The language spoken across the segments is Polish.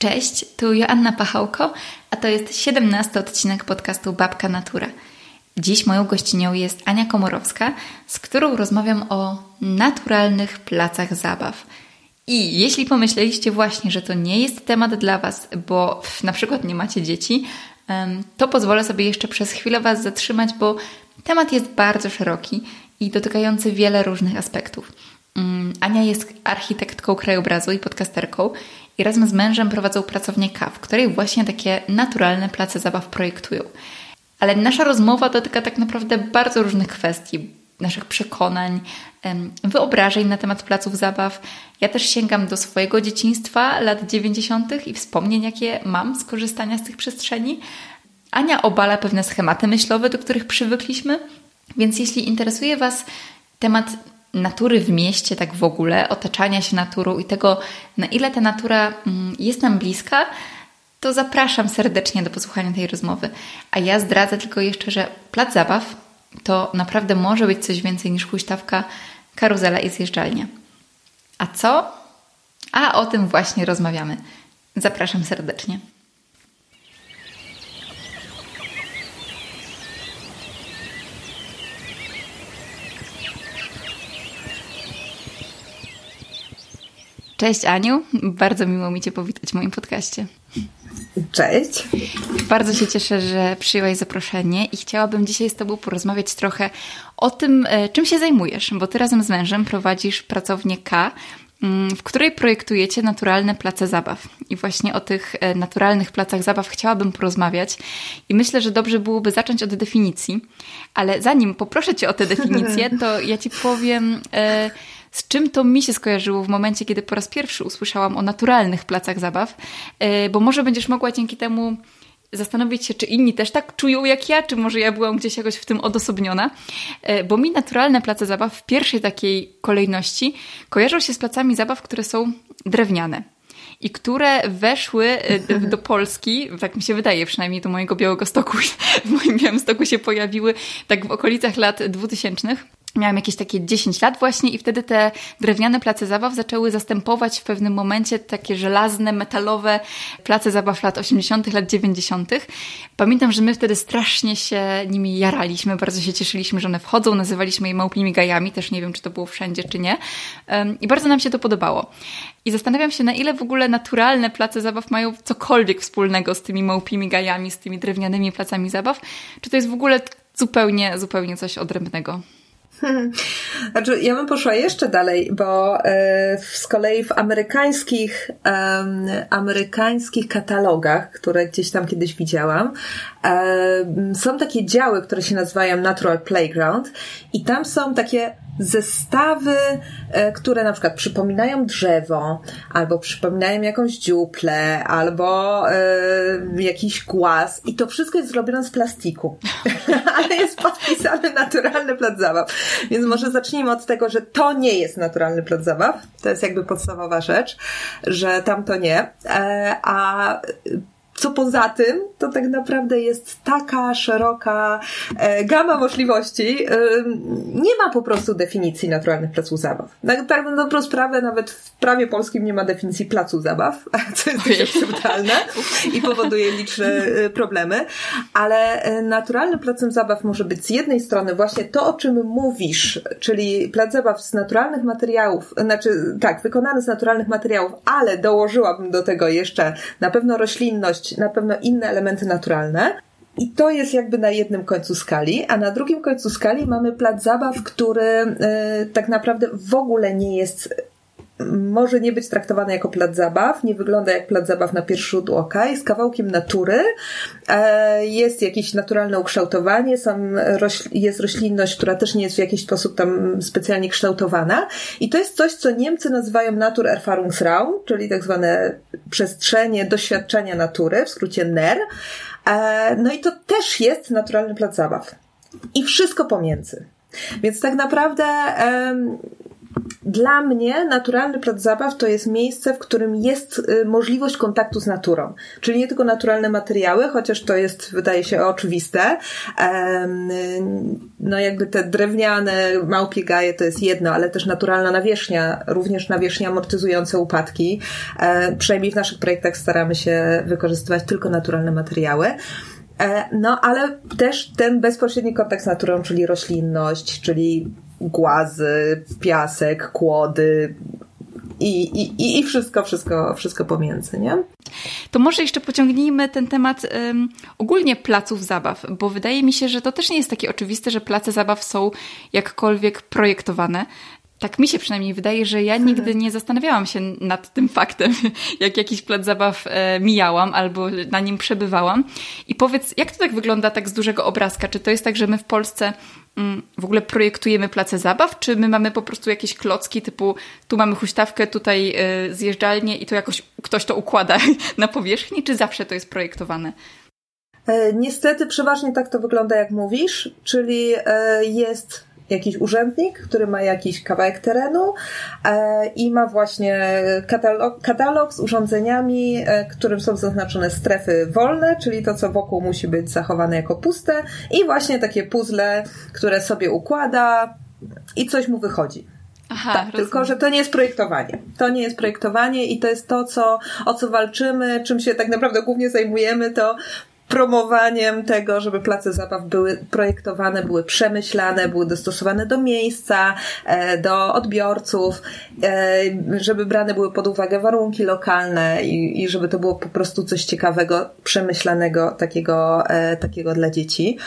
Cześć, tu Joanna Pachałko, a to jest 17 odcinek podcastu Babka Natura. Dziś moją gościnią jest Ania Komorowska, z którą rozmawiam o naturalnych placach zabaw. I jeśli pomyśleliście właśnie, że to nie jest temat dla Was, bo na przykład nie macie dzieci, to pozwolę sobie jeszcze przez chwilę Was zatrzymać, bo temat jest bardzo szeroki i dotykający wiele różnych aspektów. Mm, Ania jest architektką krajobrazu i podcasterką i razem z mężem prowadzą pracownię KAW, której właśnie takie naturalne place zabaw projektują. Ale nasza rozmowa dotyka tak naprawdę bardzo różnych kwestii, naszych przekonań, wyobrażeń na temat placów zabaw. Ja też sięgam do swojego dzieciństwa, lat 90. i wspomnień, jakie mam z korzystania z tych przestrzeni. Ania obala pewne schematy myślowe, do których przywykliśmy, więc jeśli interesuje Was temat natury w mieście, tak w ogóle, otaczania się naturą i tego, na ile ta natura mm, jest nam bliska, to zapraszam serdecznie do posłuchania tej rozmowy. A ja zdradzę tylko jeszcze, że plac zabaw to naprawdę może być coś więcej niż huśtawka, karuzela i zjeżdżalnia. A co? A o tym właśnie rozmawiamy. Zapraszam serdecznie. Cześć Aniu, bardzo miło mi Cię powitać w moim podcaście. Cześć. Bardzo się cieszę, że przyjęłaś zaproszenie i chciałabym dzisiaj z Tobą porozmawiać trochę o tym, e, czym się zajmujesz, bo Ty razem z mężem prowadzisz pracownię K, mm, w której projektujecie naturalne place zabaw. I właśnie o tych e, naturalnych placach zabaw chciałabym porozmawiać. I myślę, że dobrze byłoby zacząć od definicji. Ale zanim poproszę Cię o tę definicję, to ja Ci powiem. E, z czym to mi się skojarzyło w momencie, kiedy po raz pierwszy usłyszałam o naturalnych placach zabaw, e, bo może będziesz mogła dzięki temu zastanowić się, czy inni też tak czują jak ja, czy może ja byłam gdzieś jakoś w tym odosobniona, e, bo mi naturalne place zabaw w pierwszej takiej kolejności kojarzą się z placami zabaw, które są drewniane i które weszły e, do Polski, tak mi się wydaje, przynajmniej do mojego Białego Stoku, w moim Białym Stoku się pojawiły tak w okolicach lat 2000 Miałam jakieś takie 10 lat właśnie i wtedy te drewniane place zabaw zaczęły zastępować w pewnym momencie takie żelazne, metalowe place zabaw lat 80., lat 90. Pamiętam, że my wtedy strasznie się nimi jaraliśmy, bardzo się cieszyliśmy, że one wchodzą, nazywaliśmy je małpimi gajami, też nie wiem, czy to było wszędzie, czy nie. I bardzo nam się to podobało. I zastanawiam się, na ile w ogóle naturalne place zabaw mają cokolwiek wspólnego z tymi małpimi gajami, z tymi drewnianymi placami zabaw, czy to jest w ogóle zupełnie, zupełnie coś odrębnego. Znaczy, ja bym poszła jeszcze dalej, bo e, z kolei w amerykańskich, amerykańskich katalogach, które gdzieś tam kiedyś widziałam, są takie działy, które się nazywają Natural Playground i tam są takie zestawy, e, które na przykład przypominają drzewo, albo przypominają jakąś dziuplę, albo e, jakiś głaz i to wszystko jest zrobione z plastiku. Ale jest podpisany naturalny plac zabaw. Więc może zacznijmy od tego, że to nie jest naturalny plac zabaw. To jest jakby podstawowa rzecz, że tam to nie. E, a co poza tym, to tak naprawdę jest taka szeroka e, gama możliwości. E, nie ma po prostu definicji naturalnych placów zabaw. Na, tak na dobrą sprawę nawet w prawie polskim nie ma definicji placu zabaw, co jest dość absurdalne i powoduje liczne e, problemy. Ale naturalnym placem zabaw może być z jednej strony właśnie to, o czym mówisz, czyli plac zabaw z naturalnych materiałów, znaczy tak, wykonany z naturalnych materiałów, ale dołożyłabym do tego jeszcze na pewno roślinność, na pewno inne elementy naturalne. I to jest jakby na jednym końcu skali, a na drugim końcu skali mamy plac zabaw, który y, tak naprawdę w ogóle nie jest może nie być traktowany jako plac zabaw, nie wygląda jak plac zabaw na pierwszy rzut oka, jest kawałkiem natury, e, jest jakieś naturalne ukształtowanie, jest roślinność, która też nie jest w jakiś sposób tam specjalnie kształtowana i to jest coś, co Niemcy nazywają Naturerfahrungsraum, czyli tak zwane przestrzenie doświadczenia natury, w skrócie NER. E, no i to też jest naturalny plac zabaw. I wszystko pomiędzy. Więc tak naprawdę dla mnie naturalny plac zabaw to jest miejsce, w którym jest y, możliwość kontaktu z naturą. Czyli nie tylko naturalne materiały, chociaż to jest, wydaje się, oczywiste. No jakby te drewniane małpie gaje to jest jedno, ale też naturalna nawierzchnia, również nawierzchnia amortyzujące upadki. E, przynajmniej w naszych projektach staramy się wykorzystywać tylko naturalne materiały. E, no, ale też ten bezpośredni kontakt z naturą, czyli roślinność, czyli głazy, piasek, kłody, i, i, i wszystko, wszystko, wszystko pomiędzy, nie? To może jeszcze pociągnijmy ten temat um, ogólnie placów zabaw, bo wydaje mi się, że to też nie jest takie oczywiste, że place zabaw są jakkolwiek projektowane. Tak mi się przynajmniej wydaje, że ja nigdy nie zastanawiałam się nad tym faktem, jak jakiś plac zabaw e, mijałam albo na nim przebywałam. I powiedz, jak to tak wygląda tak z dużego obrazka? Czy to jest tak, że my w Polsce mm, w ogóle projektujemy place zabaw, czy my mamy po prostu jakieś klocki typu tu mamy huśtawkę, tutaj e, zjeżdżalnię i to jakoś ktoś to układa na powierzchni, czy zawsze to jest projektowane? E, niestety przeważnie tak to wygląda, jak mówisz, czyli jest jakiś urzędnik, który ma jakiś kawałek terenu e, i ma właśnie katalog, katalog z urządzeniami, e, którym są zaznaczone strefy wolne, czyli to, co wokół musi być zachowane jako puste i właśnie takie puzzle, które sobie układa i coś mu wychodzi. Aha, tak, tylko że to nie jest projektowanie. To nie jest projektowanie i to jest to, co, o co walczymy, czym się tak naprawdę głównie zajmujemy, to promowaniem tego, żeby place zabaw były projektowane, były przemyślane, były dostosowane do miejsca, e, do odbiorców, e, żeby brane były pod uwagę warunki lokalne i, i żeby to było po prostu coś ciekawego, przemyślanego, takiego, e, takiego dla dzieci.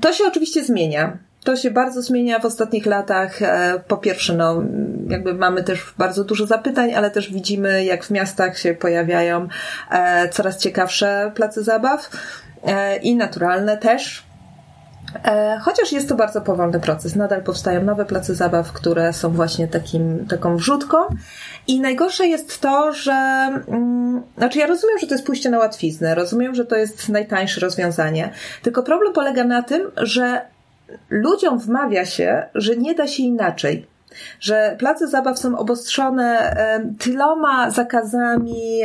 To się oczywiście zmienia. To się bardzo zmienia w ostatnich latach. E, po pierwsze, no, jakby mamy też bardzo dużo zapytań, ale też widzimy, jak w miastach się pojawiają e, coraz ciekawsze place zabaw e, i naturalne też. Chociaż jest to bardzo powolny proces. Nadal powstają nowe place zabaw, które są właśnie takim, taką wrzutką. I najgorsze jest to, że, mm, znaczy ja rozumiem, że to jest pójście na łatwiznę, rozumiem, że to jest najtańsze rozwiązanie. Tylko problem polega na tym, że ludziom wmawia się, że nie da się inaczej że place zabaw są obostrzone tyloma zakazami,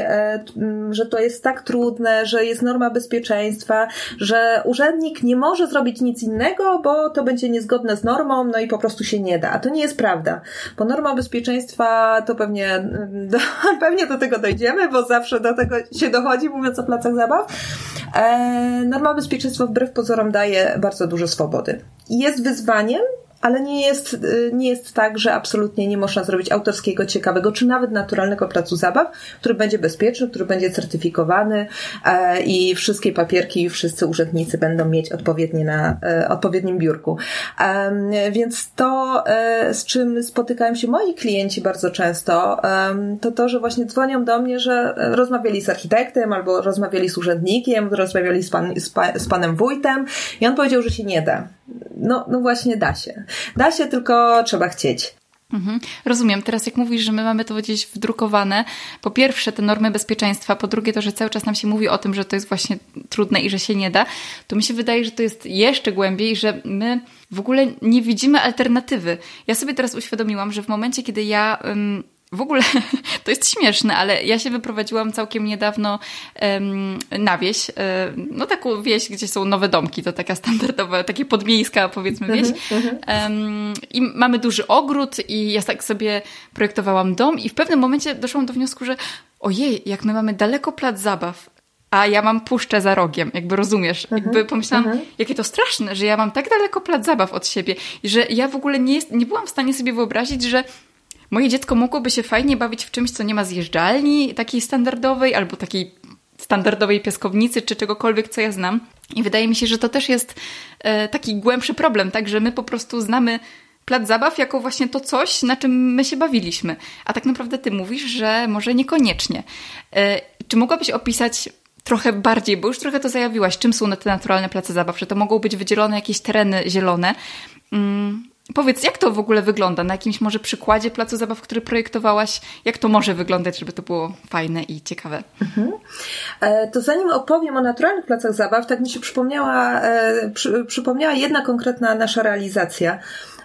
że to jest tak trudne, że jest norma bezpieczeństwa, że urzędnik nie może zrobić nic innego, bo to będzie niezgodne z normą, no i po prostu się nie da. A to nie jest prawda, bo norma bezpieczeństwa to pewnie, do, pewnie do tego dojdziemy, bo zawsze do tego się dochodzi, mówiąc o placach zabaw. E, norma bezpieczeństwa wbrew pozorom daje bardzo dużo swobody. Jest wyzwaniem, ale nie jest, y, nie jest tak, że absolutnie nie można zrobić autorskiego, ciekawego, czy nawet naturalnego placu zabaw, który będzie bezpieczny, który będzie certyfikowany e, i wszystkie papierki, wszyscy urzędnicy będą mieć odpowiednie na e, odpowiednim biurku. Więc to, e, z czym spotykają się moi klienci bardzo często, to to, że właśnie dzwonią do mnie, że rozmawiali z architektem albo rozmawiali z urzędnikiem, rozmawiali z, pan, z, pa, z panem wójtem i on powiedział, że się nie da. No, no właśnie da się. Da się, tylko trzeba chcieć. Mhm. Rozumiem. Teraz jak mówisz, że my mamy to gdzieś wdrukowane, po pierwsze te normy bezpieczeństwa, po drugie to, że cały czas nam się mówi o tym, że to jest właśnie trudne i że się nie da, to mi się wydaje, że to jest jeszcze głębiej, że my w ogóle nie widzimy alternatywy. Ja sobie teraz uświadomiłam, że w momencie, kiedy ja um, w ogóle to jest śmieszne, ale ja się wyprowadziłam całkiem niedawno na wieś. Um, no taką wieś, gdzie są nowe domki, to taka standardowa, takie podmiejska powiedzmy wieś. Um, I mamy duży ogród i ja tak sobie projektowałam dom i w pewnym momencie doszłam do wniosku, że ojej, jak my mamy daleko plac zabaw, a ja mam puszczę za rogiem, jakby rozumiesz. Mhm, jakby pomyślałam, mhm. jakie to straszne, że ja mam tak daleko plac zabaw od siebie i że ja w ogóle nie, jest, nie byłam w stanie sobie wyobrazić, że moje dziecko mogłoby się fajnie bawić w czymś, co nie ma zjeżdżalni takiej standardowej albo takiej standardowej piaskownicy czy czegokolwiek, co ja znam. I wydaje mi się, że to też jest e, taki głębszy problem, tak, że my po prostu znamy plac zabaw jako właśnie to coś, na czym my się bawiliśmy. A tak naprawdę ty mówisz, że może niekoniecznie. E, czy mogłabyś opisać trochę bardziej, bo już trochę to zajawiłaś, czym są te naturalne place zabaw, że to mogą być wydzielone jakieś tereny zielone. Powiedz, jak to w ogóle wygląda? Na jakimś może przykładzie placu zabaw, który projektowałaś? Jak to może wyglądać, żeby to było fajne i ciekawe? Mhm. E, to zanim opowiem o naturalnych placach zabaw, tak mi się przypomniała, e, przy, przypomniała jedna konkretna nasza realizacja.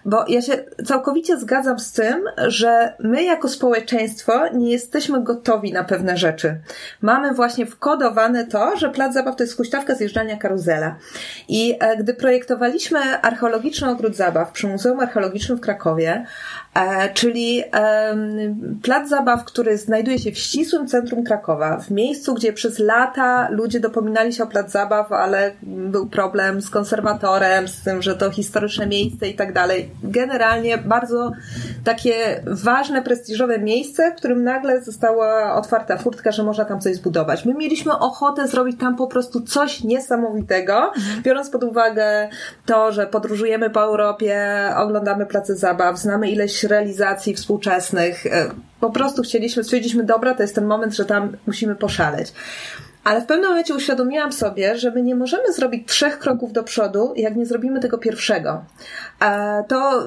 Bo ja się całkowicie zgadzam z tym, że my jako społeczeństwo nie jesteśmy gotowi na pewne rzeczy. Mamy właśnie wkodowane to, że plac zabaw to jest huśtawka zjeżdżania karuzela. I e, gdy projektowaliśmy archeologiczny ogród zabaw przy Muzeum Archeologicznym w Krakowie, czyli plac zabaw, który znajduje się w ścisłym centrum Krakowa, w miejscu, gdzie przez lata ludzie dopominali się o plac zabaw, ale był problem z konserwatorem, z tym, że to historyczne miejsce i tak dalej. Generalnie bardzo takie ważne, prestiżowe miejsce, w którym nagle została otwarta furtka, że można tam coś zbudować. My mieliśmy ochotę zrobić tam po prostu coś niesamowitego, mhm. biorąc pod uwagę to, że podróżujemy po Europie, oglądamy place zabaw, znamy ileś realizacji współczesnych. E, po prostu chcieliśmy, stwierdziliśmy, dobra, to jest ten moment, że tam musimy poszaleć. Ale w pewnym momencie uświadomiłam sobie, że my nie możemy zrobić trzech kroków do przodu, jak nie zrobimy tego pierwszego. To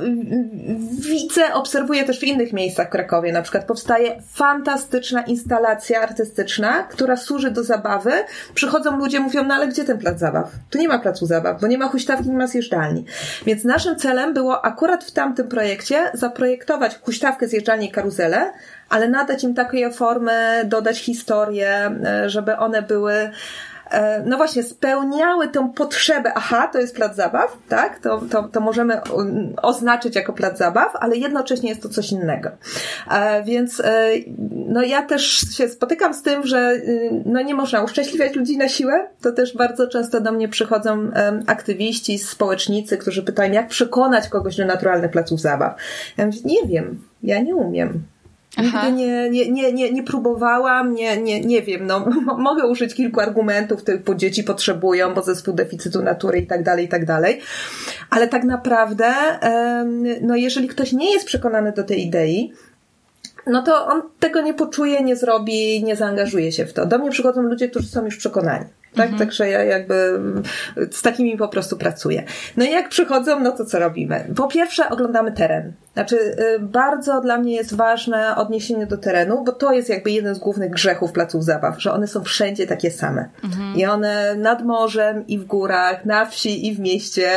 widzę, obserwuję też w innych miejscach w Krakowie. Na przykład powstaje fantastyczna instalacja artystyczna, która służy do zabawy. Przychodzą ludzie, mówią, no ale gdzie ten plac zabaw? Tu nie ma placu zabaw, bo nie ma huśtawki, nie ma zjeżdżalni. Więc naszym celem było akurat w tamtym projekcie zaprojektować huśtawkę, zjeżdżalnię i karuzelę, ale nadać im takie formy, dodać historię, e, żeby one były e, no właśnie, spełniały tę potrzebę, aha, to jest plac zabaw, tak, to, to, to możemy oznaczyć jako plac zabaw, ale jednocześnie jest to coś innego. E, więc no ja też się spotykam z tym, że no nie można uszczęśliwiać ludzi na siłę, to też bardzo często do mnie przychodzą aktywiści, społecznicy, którzy pytają, jak przekonać kogoś do naturalnych placów zabaw. Ja mówię, nie wiem, ja nie umiem. Nigdy nie, nie, nie, nie, nie próbowałam, nie, nie, nie wiem, no, mogę użyć kilku argumentów typu dzieci potrzebują, bo zespół deficytu natury i tak dalej, i tak dalej. Ale tak naprawdę, no jeżeli ktoś nie jest przekonany do tej idei, no to on tego nie poczuje, nie zrobi, nie zaangażuje się w to. Do mnie przychodzą ludzie, którzy są już przekonani. Tak, mhm. także ja jakby z takimi po prostu pracuję. No i jak przychodzą, no to co robimy? Po pierwsze oglądamy teren. Znaczy, y, bardzo dla mnie jest ważne odniesienie do terenu, bo to jest jakby jeden z głównych grzechów placów zabaw, że one są wszędzie takie same. Mhm. I one nad morzem i w górach, na wsi i w mieście,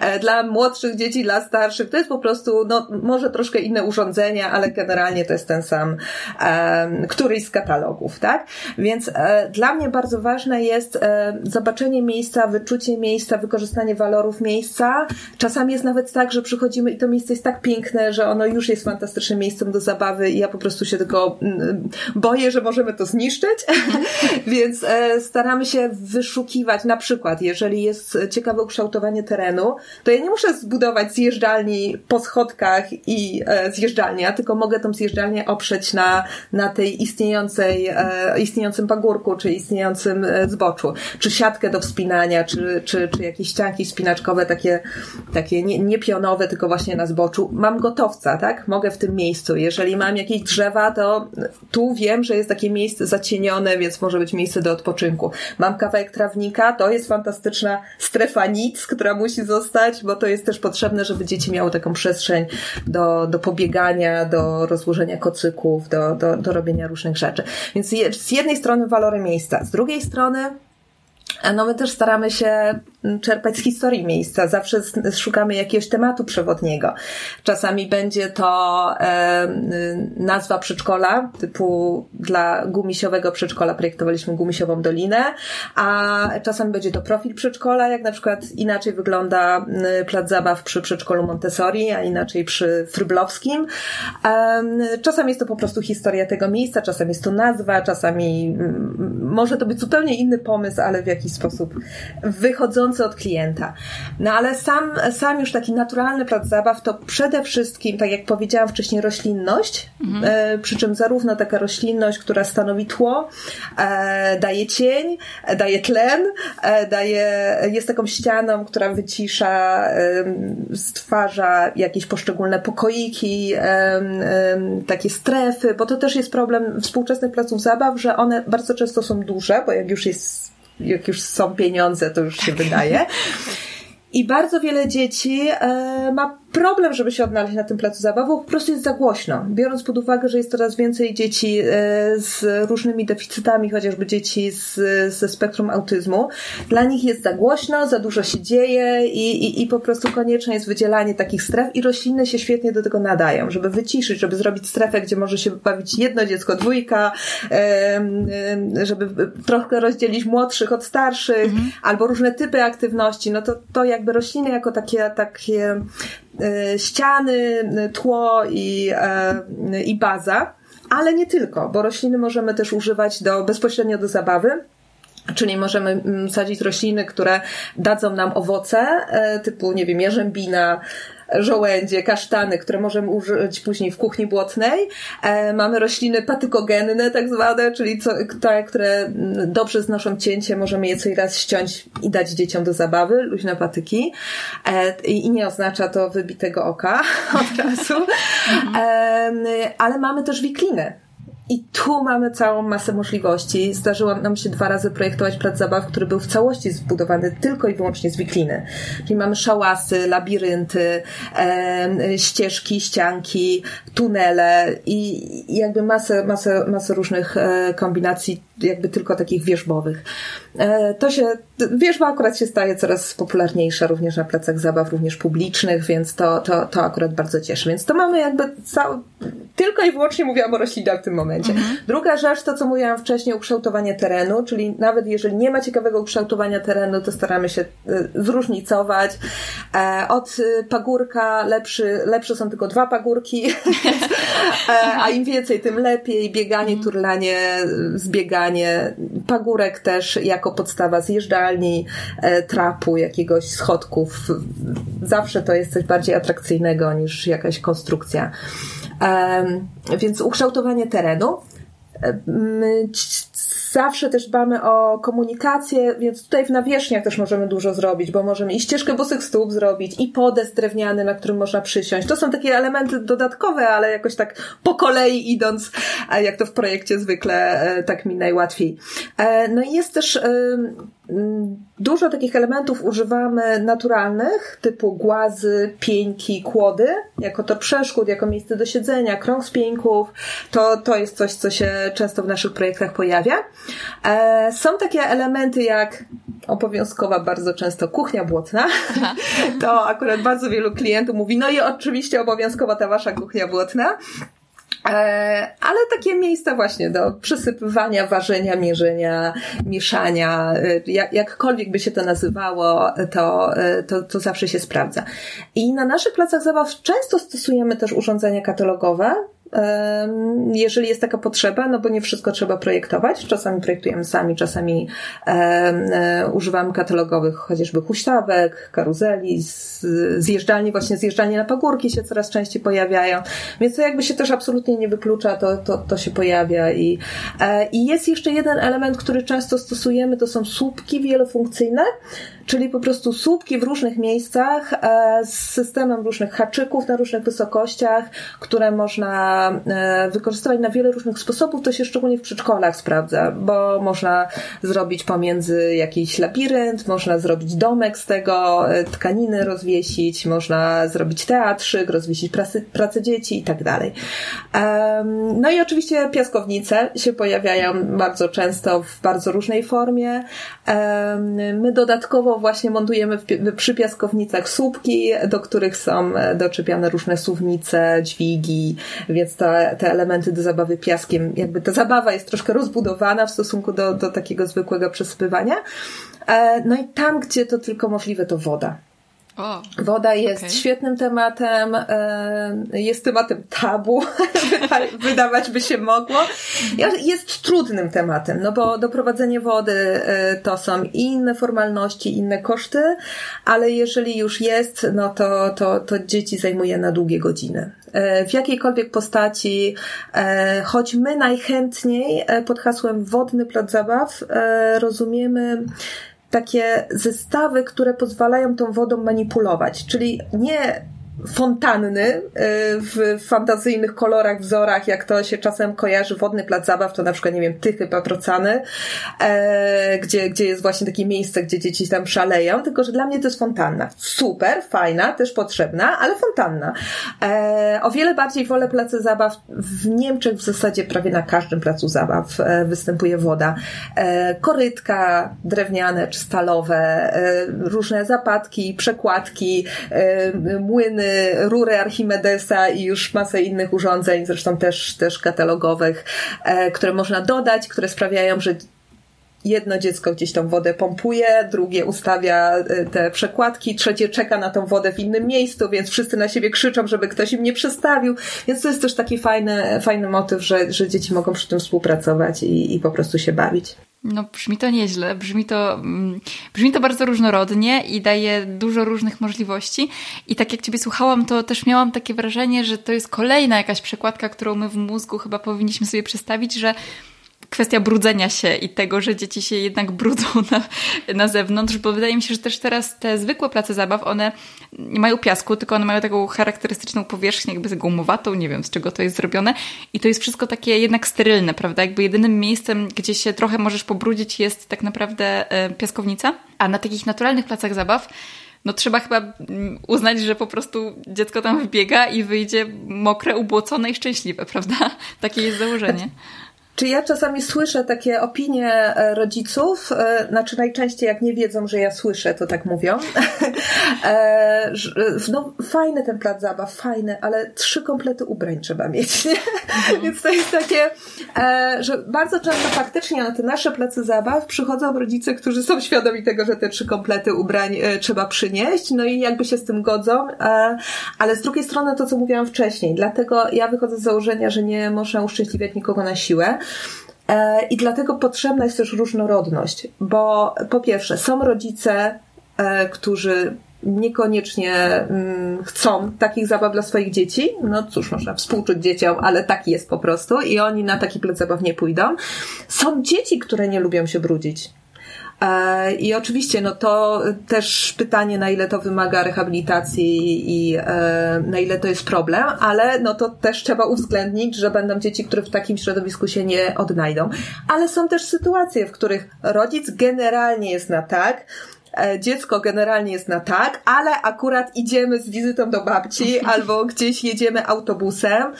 e, dla młodszych dzieci, dla starszych, to jest po prostu, no, może troszkę inne urządzenia, ale generalnie to jest ten sam um, któryś z katalogów, tak? Więc e, dla mnie bardzo ważne jest e, zobaczenie miejsca, wyczucie miejsca, wykorzystanie walorów miejsca. Czasami jest nawet tak, że przychodzimy i to miejsce jest tak piękne, że ono już jest fantastycznym miejscem do zabawy i ja po prostu się tylko mm, boję, że możemy to zniszczyć. Więc e, staramy się wyszukiwać, na przykład, jeżeli jest ciekawe ukształtowanie terenu, to ja nie muszę zbudować zjeżdżalni po schodkach i e, zjeżdżalnia, tylko mogę tą zjeżdżalnię oprzeć na, na tej istniejącej, istniejącym pagórku, czy istniejącym zboczu czy siatkę do wspinania, czy, czy, czy jakieś ścianki wspinaczkowe, takie, takie nie, nie pionowe, tylko właśnie na zboczu. Mam gotowca, tak? Mogę w tym miejscu. Jeżeli mam jakieś drzewa, to tu wiem, że jest takie miejsce zacienione, więc może być miejsce do odpoczynku. Mam kawałek trawnika, to jest fantastyczna strefa nic, która musi zostać, bo to jest też potrzebne, żeby dzieci miały taką przestrzeń do, do pobiegania, do rozłożenia kocyków, do, do, do robienia różnych rzeczy. Więc z jednej strony walory miejsca, z drugiej strony no my też staramy się czerpać z historii miejsca. Zawsze szukamy jakiegoś tematu przewodniego. Czasami będzie to e, nazwa przedszkola, typu dla gumisiowego przedszkola projektowaliśmy gumisiową dolinę, a czasami będzie to profil przedszkola, jak na przykład inaczej wygląda plac zabaw przy przedszkolu Montessori, a inaczej przy Fryblowskim. E, czasami jest to po prostu historia tego miejsca, czasami jest to nazwa, czasami może to być zupełnie inny pomysł, ale w jakiś sposób wychodzący od klienta. No ale sam, sam już taki naturalny plac zabaw to przede wszystkim, tak jak powiedziałam wcześniej, roślinność, mhm. e, przy czym zarówno taka roślinność, która stanowi tło, e, daje cień, e, daje tlen, daje, jest taką ścianą, która wycisza, stwarza jakieś poszczególne pokoiki, takie strefy, bo to też jest problem współczesnych placów zabaw, że one bardzo często są duże, bo jak już jest jak już są pieniądze, to już się wydaje. I bardzo wiele dzieci e, ma problem, żeby się odnaleźć na tym placu zabaw, bo po prostu jest za głośno. Biorąc pod uwagę, że jest coraz więcej dzieci z różnymi deficytami, chociażby dzieci z, ze spektrum autyzmu, dla nich jest za głośno, za dużo się dzieje i, i, i po prostu konieczne jest wydzielanie takich stref i rośliny się świetnie do tego nadają, żeby wyciszyć, żeby zrobić strefę, gdzie może się bawić jedno dziecko, dwójka, żeby trochę rozdzielić młodszych od starszych, mhm. albo różne typy aktywności, no to, to jakby rośliny jako takie, takie e, ściany, tło i, e, i baza, ale nie tylko, bo rośliny możemy też używać do, bezpośrednio do zabawy. Czyli możemy mm, sadzić rośliny, które dadzą nam owoce, typu, nie wiem, jarzębina, żołędzie, kasztany, które możemy użyć później w kuchni błotnej. E, mamy rośliny patykogenne tak zwane, czyli te, które dobrze znoszą cięcie, możemy je co raz ściąć i dać dzieciom do zabawy, luźne patyki. E, I nie oznacza to wybitego oka od razu. E, ale mamy też wikliny i tu mamy całą masę możliwości. Zdarzyło nam się dwa razy projektować plac zabaw, który był w całości zbudowany tylko i wyłącznie z wikliny. Czyli mamy szałasy, labirynty, e, ścieżki, ścianki, tunele i, jakby masę, masę, masę różnych e, kombinacji, jakby tylko takich wierzbowych. E, to się, wierzba akurat się staje coraz popularniejsza również na placach zabaw, również publicznych, więc to, to, to akurat bardzo cieszy. Więc to mamy jakby cał, tylko i wyłącznie mówiłam o roślinach w tym momencie. Mhm. Druga rzecz, to co mówiłam wcześniej, ukształtowanie terenu, czyli nawet jeżeli nie ma ciekawego ukształtowania terenu, to staramy się e, zróżnicować. E, od pagórka lepszy, lepsze są tylko dwa pagórki, a im więcej, tym lepiej. Bieganie, mhm. turlanie, zbieganie. Pagórek też jako podstawa zjeżdżalni, trapu, jakiegoś schodków. Zawsze to jest coś bardziej atrakcyjnego niż jakaś konstrukcja. Więc ukształtowanie terenu. Zawsze też dbamy o komunikację, więc tutaj w nawierzchniach też możemy dużo zrobić, bo możemy i ścieżkę bosych stóp zrobić, i podest drewniany, na którym można przysiąść. To są takie elementy dodatkowe, ale jakoś tak po kolei idąc, jak to w projekcie zwykle, e, tak mi najłatwiej. E, no i jest też Dużo takich elementów używamy naturalnych, typu głazy, pieńki, kłody, jako to przeszkód, jako miejsce do siedzenia, krąg z pieńków. To, to jest coś, co się często w naszych projektach pojawia. E, są takie elementy jak obowiązkowa bardzo często kuchnia błotna. Aha. To akurat bardzo wielu klientów mówi, no i oczywiście obowiązkowa ta wasza kuchnia błotna. E, ale takie miejsca właśnie do przysypywania, ważenia, mierzenia, mieszania, e, jak, jakkolwiek by się to nazywało, to, to, to zawsze się sprawdza. I na naszych placach zabaw często stosujemy też urządzenia katalogowe, jeżeli jest taka potrzeba, no bo nie wszystko trzeba projektować. Czasami projektujemy sami, czasami e, używamy katalogowych, chociażby huśtawek, karuzeli, zjeżdżalni, właśnie zjeżdżalni na pagórki się coraz częściej pojawiają. Więc to jakby się też absolutnie nie wyklucza, to, to, to się pojawia. I, e, I jest jeszcze jeden element, który często stosujemy, to są słupki wielofunkcyjne, czyli po prostu słupki w różnych miejscach e, z systemem różnych haczyków na różnych wysokościach, które można e, wykorzystywać na wiele różnych sposobów. To się szczególnie w przedszkolach sprawdza, bo można zrobić pomiędzy jakiś labirynt, można zrobić domek z tego, e, tkaniny rozwiesić, można zrobić teatrzyk, rozwiesić pracę, pracę dzieci i tak dalej. No i oczywiście piaskownice się pojawiają bardzo często w bardzo różnej formie. My dodatkowo właśnie montujemy w, przy piaskownicach słupki, do których są e, doczepiane różne suwnice, dźwigi, więc te, te elementy do zabawy piaskiem, jakby ta zabawa jest troszkę rozbudowana w stosunku do, do takiego zwykłego przesypywania. E, no i tam, gdzie to tylko możliwe, to woda. Woda jest okay. świetnym tematem, e, jest tematem tabu, wydawać by się mogło. Jest trudnym tematem, no bo doprowadzenie wody e, to są inne formalności, inne koszty, ale jeżeli już jest, no to, to, to dzieci zajmuje na długie godziny. E, w jakiejkolwiek postaci, choć my najchętniej pod hasłem wodny plac zabaw rozumiemy takie zestawy, które pozwalają tą wodą manipulować. Czyli nie fontanny y, w fantazyjnych kolorach, wzorach, jak to się czasem kojarzy wodny plac zabaw, to na przykład, nie wiem, Tychy Patrocany, e, gdzie, gdzie jest właśnie takie miejsce, gdzie dzieci tam szaleją, tylko że dla mnie to jest fontanna. Super, fajna, też potrzebna, ale fontanna. E, o wiele bardziej wolę place zabaw w Niemczech w zasadzie prawie na każdym placu zabaw e, występuje woda. Korytka drewniane czy stalowe, różne zapadki, przekładki, młyny, rury Archimedesa i już masę innych urządzeń, zresztą też, też katalogowych, e, które można dodać, które sprawiają, że jedno dziecko gdzieś tą wodę pompuje, drugie ustawia e, te przekładki, trzecie czeka na tą wodę w innym miejscu, więc wszyscy na siebie krzyczą, żeby ktoś im nie przestawił. Więc to jest też taki fajny, fajny motyw, że, że dzieci mogą przy tym współpracować i, i po prostu się bawić. No, brzmi to nieźle, brzmi to, mm, brzmi to bardzo różnorodnie i daje dużo różnych możliwości. I tak jak Ciebie słuchałam, to też miałam takie wrażenie, że to jest kolejna jakaś przekładka, którą my w mózgu chyba powinniśmy sobie przedstawić, że kwestia brudzenia się i tego, że dzieci się jednak brudzą na, na zewnątrz, bo wydaje mi się, że też teraz te zwykłe place zabaw, one nie mają piasku, tylko one mają taką charakterystyczną powierzchnię, jakby gumowatą, nie wiem z czego to jest zrobione i to jest wszystko takie jednak sterylne, prawda? Jakby jedynym miejscem, gdzie się trochę możesz pobrudzić jest tak naprawdę e, piaskownica, a na takich naturalnych placach zabaw no trzeba chyba mm, uznać, że po prostu dziecko tam wbiega i wyjdzie mokre, ubłocone i szczęśliwe, prawda? Takie jest założenie. Czy ja czasami słyszę takie opinie e, rodziców, e, znaczy najczęściej jak nie wiedzą, że ja słyszę, to tak mówią. E, no fajny ten plac zabaw, fajny, ale trzy komplety ubrań trzeba mieć, nie? Mhm. Więc to jest takie, że bardzo często faktycznie na te nasze place zabaw przychodzą rodzice, którzy są świadomi tego, że te trzy komplety ubrań trzeba przynieść, no i jakby się z tym godzą, ale z drugiej strony to, co mówiłam wcześniej, dlatego ja wychodzę z założenia, że nie można uszczęśliwiać nikogo na siłę, I dlatego potrzebna jest też różnorodność, bo po pierwsze, są rodzice, e, którzy niekoniecznie mm, chcą takich zabaw dla swoich dzieci. No cóż, można współczuć dzieciom, ale taki jest po prostu i oni na taki plac zabaw nie pójdą. Są dzieci, które nie lubią się brudzić. E, I oczywiście, no to też pytanie, na ile to wymaga rehabilitacji i e, na ile to jest problem, ale no to też trzeba uwzględnić, że będą dzieci, które w takim środowisku się nie odnajdą. Ale są też sytuacje, w których rodzic generalnie jest na tak, dziecko generalnie jest na tak, ale akurat idziemy z wizytą do babci albo gdzieś jedziemy autobusem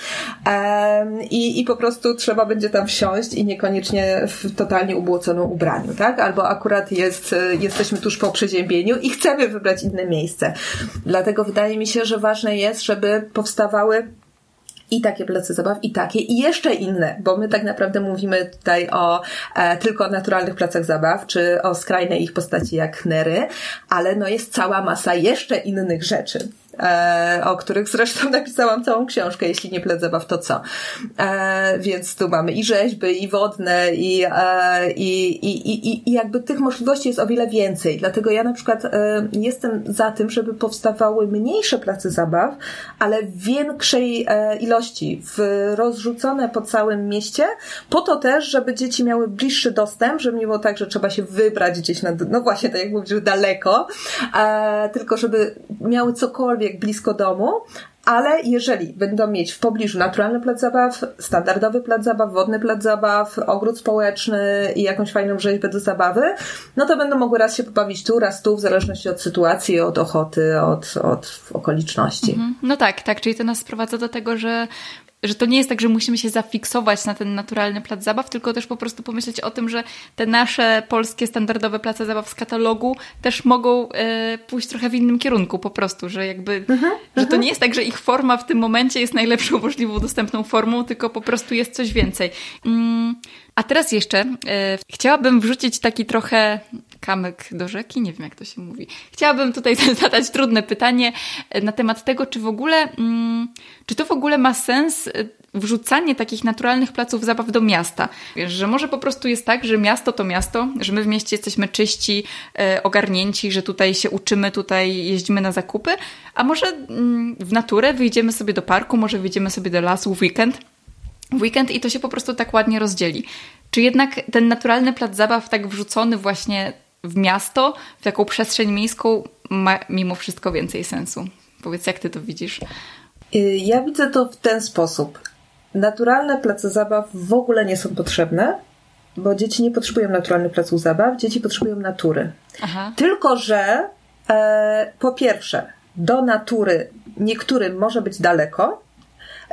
i, i po prostu trzeba będzie tam wsiąść i niekoniecznie w totalnie ubłoconym ubraniu, tak? Albo akurat jest, e, jesteśmy tuż po przeziębieniu i chcemy wybrać inne miejsce. Dlatego wydaje mi się, że ważne jest, żeby powstawały i takie place zabaw, i takie, i jeszcze inne, bo my tak naprawdę mówimy tutaj o e, tylko o naturalnych placach zabaw, czy o skrajnej ich postaci jak Nery, ale no jest cała masa jeszcze innych rzeczy o których zresztą napisałam całą książkę, jeśli nie plec zabaw, to co. E, więc tu mamy i rzeźby, i wodne, i, e, i, i, i, i jakby tych możliwości jest o wiele więcej. Dlatego ja na przykład e, jestem za tym, żeby powstawały mniejsze place zabaw, ale większej e, ilości, rozrzucone po całym mieście, po to też, żeby dzieci miały bliższy dostęp, żeby nie było tak, że trzeba się wybrać gdzieś na, no właśnie, tak jak mówisz, daleko, e, tylko żeby miały cokolwiek cokolwiek blisko domu, ale jeżeli będą mieć w pobliżu naturalny plac zabaw, standardowy plac zabaw, wodny plac zabaw, ogród społeczny i jakąś fajną rzeźbę do zabawy, no to będą mogły raz się pobawić tu, raz tu, w zależności od sytuacji, od ochoty, od, od okoliczności. Mhm. No tak, tak, czyli to nas sprowadza do tego, że że to nie jest tak, że musimy się zafiksować na ten naturalny plac zabaw, tylko też po prostu pomyśleć o tym, że te nasze polskie standardowe place zabaw z katalogu też mogą e, pójść trochę w innym kierunku po prostu, że jakby, mhm, że to mhm. nie jest tak, że ich forma w tym momencie jest najlepszą możliwą dostępną formą, tylko po prostu jest coś więcej. Mm, a teraz jeszcze e, chciałabym wrzucić taki trochę kamyk do rzeki, nie wiem jak to się mówi. Chciałabym tutaj zadać trudne pytanie e, na temat tego, czy w ogóle, mm, czy to w ogóle ma sens e, wrzucanie takich naturalnych placów zabaw do miasta. Wiesz, że może po prostu jest tak, że miasto to miasto, że my w mieście jesteśmy czyści, e, ogarnięci, że tutaj się uczymy, tutaj jeździmy na zakupy, a może mm, w naturę wyjdziemy sobie do parku, może wyjdziemy sobie do lasu w weekend, w weekend i to się po prostu tak ładnie rozdzieli. Czy jednak ten naturalny plac zabaw tak wrzucony właśnie w miasto, w taką przestrzeń miejską ma mimo wszystko więcej sensu? Powiedz, jak ty to widzisz? Y, ja widzę to w ten sposób. Naturalne place zabaw w ogóle nie są potrzebne, bo dzieci nie potrzebują naturalnych placów zabaw, dzieci potrzebują natury. Aha. Tylko, że e, po pierwsze, do natury niektórym może być daleko,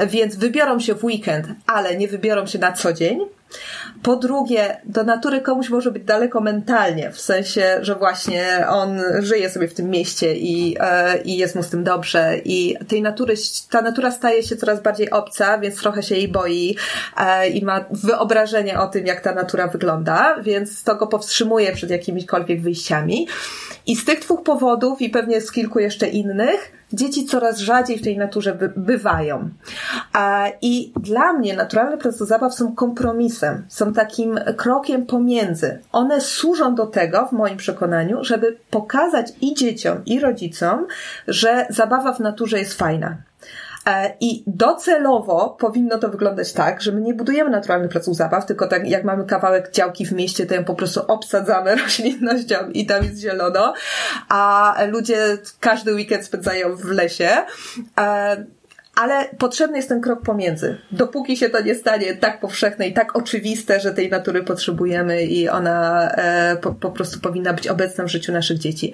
więc wybiorą się w weekend, ale nie wybiorą się na co dzień. Po drugie, do natury komuś może być daleko mentalnie, w sensie, że właśnie on żyje sobie w tym mieście i, e, i jest mu z tym dobrze i tej natury, ta natura staje się coraz bardziej obca, więc trochę się jej boi e, i ma wyobrażenie o tym, jak ta natura wygląda, więc to go powstrzymuje przed jakimikolwiek wyjściami. I z tych dwóch powodów i pewnie z kilku jeszcze innych, dzieci coraz rzadziej w tej naturze by, bywają. I dla mnie naturalne prace zabaw są kompromisem, są takim krokiem pomiędzy. One służą do tego, w moim przekonaniu, żeby pokazać i dzieciom, i rodzicom, że zabawa w naturze jest fajna. E, I docelowo powinno to wyglądać tak, że my nie budujemy naturalnych placów zabaw, tylko tak jak mamy kawałek działki w mieście, to ją po prostu obsadzamy roślinnością i tam jest zielono, a ludzie każdy weekend spędzają w lesie. Ale potrzebny jest ten krok pomiędzy. Dopóki się to nie stanie tak powszechne i tak oczywiste, że tej natury potrzebujemy i ona e, po, po, prostu powinna być obecna w życiu naszych dzieci.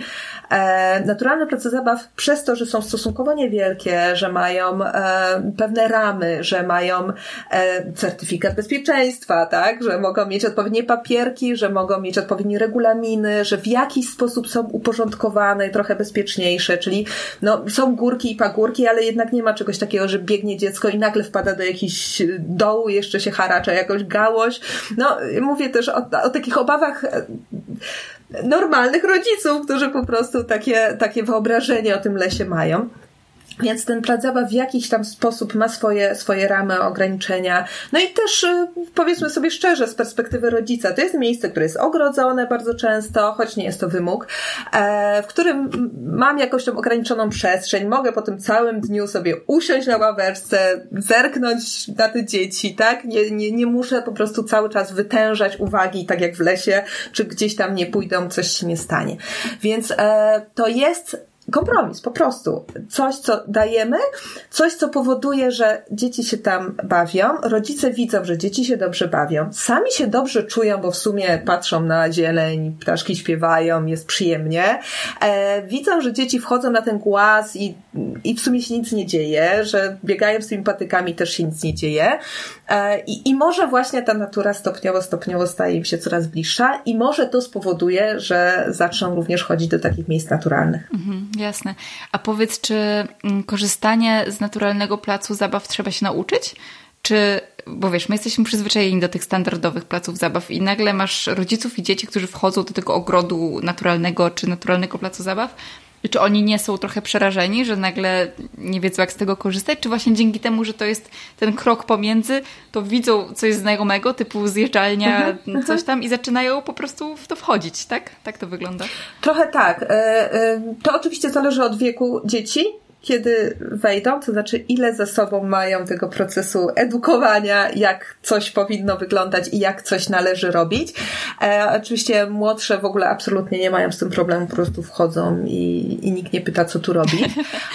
E, naturalne prace zabaw, przez to, że są stosunkowo niewielkie, że mają e, pewne ramy, że mają e, certyfikat bezpieczeństwa, tak, że mogą mieć odpowiednie papierki, że mogą mieć odpowiednie regulaminy, że w jakiś sposób są uporządkowane trochę bezpieczniejsze, czyli no, są górki i pagórki, ale jednak nie ma czegoś takiego takiego, że biegnie dziecko i nagle wpada do jakichś dołu, jeszcze się haracza jakąś gałość. No, mówię też o, o takich obawach e, normalnych rodziców, którzy po prostu takie, takie wyobrażenie o tym lesie mają. Więc ten plac zabaw w jakiś tam sposób ma swoje, swoje ramy, ograniczenia. No i też y, powiedzmy sobie szczerze, z perspektywy rodzica, to jest miejsce, które jest ogrodzone bardzo często, choć nie jest to wymóg, e, w którym mam jakąś tam ograniczoną przestrzeń, mogę po tym całym dniu sobie usiąść na ławeczce, zerknąć na te dzieci, tak? Nie, nie, nie muszę po prostu cały czas wytężać uwagi, tak jak w lesie, czy gdzieś tam nie pójdą, coś się nie stanie. Więc e, to jest kompromis, po prostu. Coś, co dajemy, coś, co powoduje, że dzieci się tam bawią, rodzice widzą, że dzieci się dobrze bawią, sami się dobrze czują, bo w sumie patrzą na zieleń, ptaszki śpiewają, jest przyjemnie, e, widzą, że dzieci wchodzą na ten głaz i, i w sumie się nic nie dzieje, że biegają z tymi patykami, też się nic nie dzieje. E, I, I może właśnie ta natura stopniowo, stopniowo staje im się coraz bliższa i może to spowoduje, że zaczną również chodzić do takich miejsc naturalnych. Mhm, jasne. A powiedz, czy mm, korzystanie z naturalnego placu zabaw trzeba się nauczyć? Czy, bo wiesz, my jesteśmy przyzwyczajeni do tych standardowych placów zabaw i nagle masz rodziców i dzieci, którzy wchodzą do tego ogrodu naturalnego czy naturalnego placu zabaw, czy oni nie są trochę przerażeni, że nagle nie wiedzą, jak z tego korzystać? Czy właśnie dzięki temu, że to jest ten krok pomiędzy, to widzą coś znajomego, typu zjeżdżalnia, mhm, mhm. coś tam i zaczynają po prostu w to wchodzić, tak? Tak to wygląda? Trochę tak. E, e, to oczywiście zależy od wieku dzieci kiedy wejdą, to znaczy ile za sobą mają tego procesu edukowania, jak coś powinno wyglądać i jak coś należy robić. E, oczywiście młodsze w ogóle absolutnie nie mają z tym problemu, po prostu wchodzą i, i nikt nie pyta, co tu robi.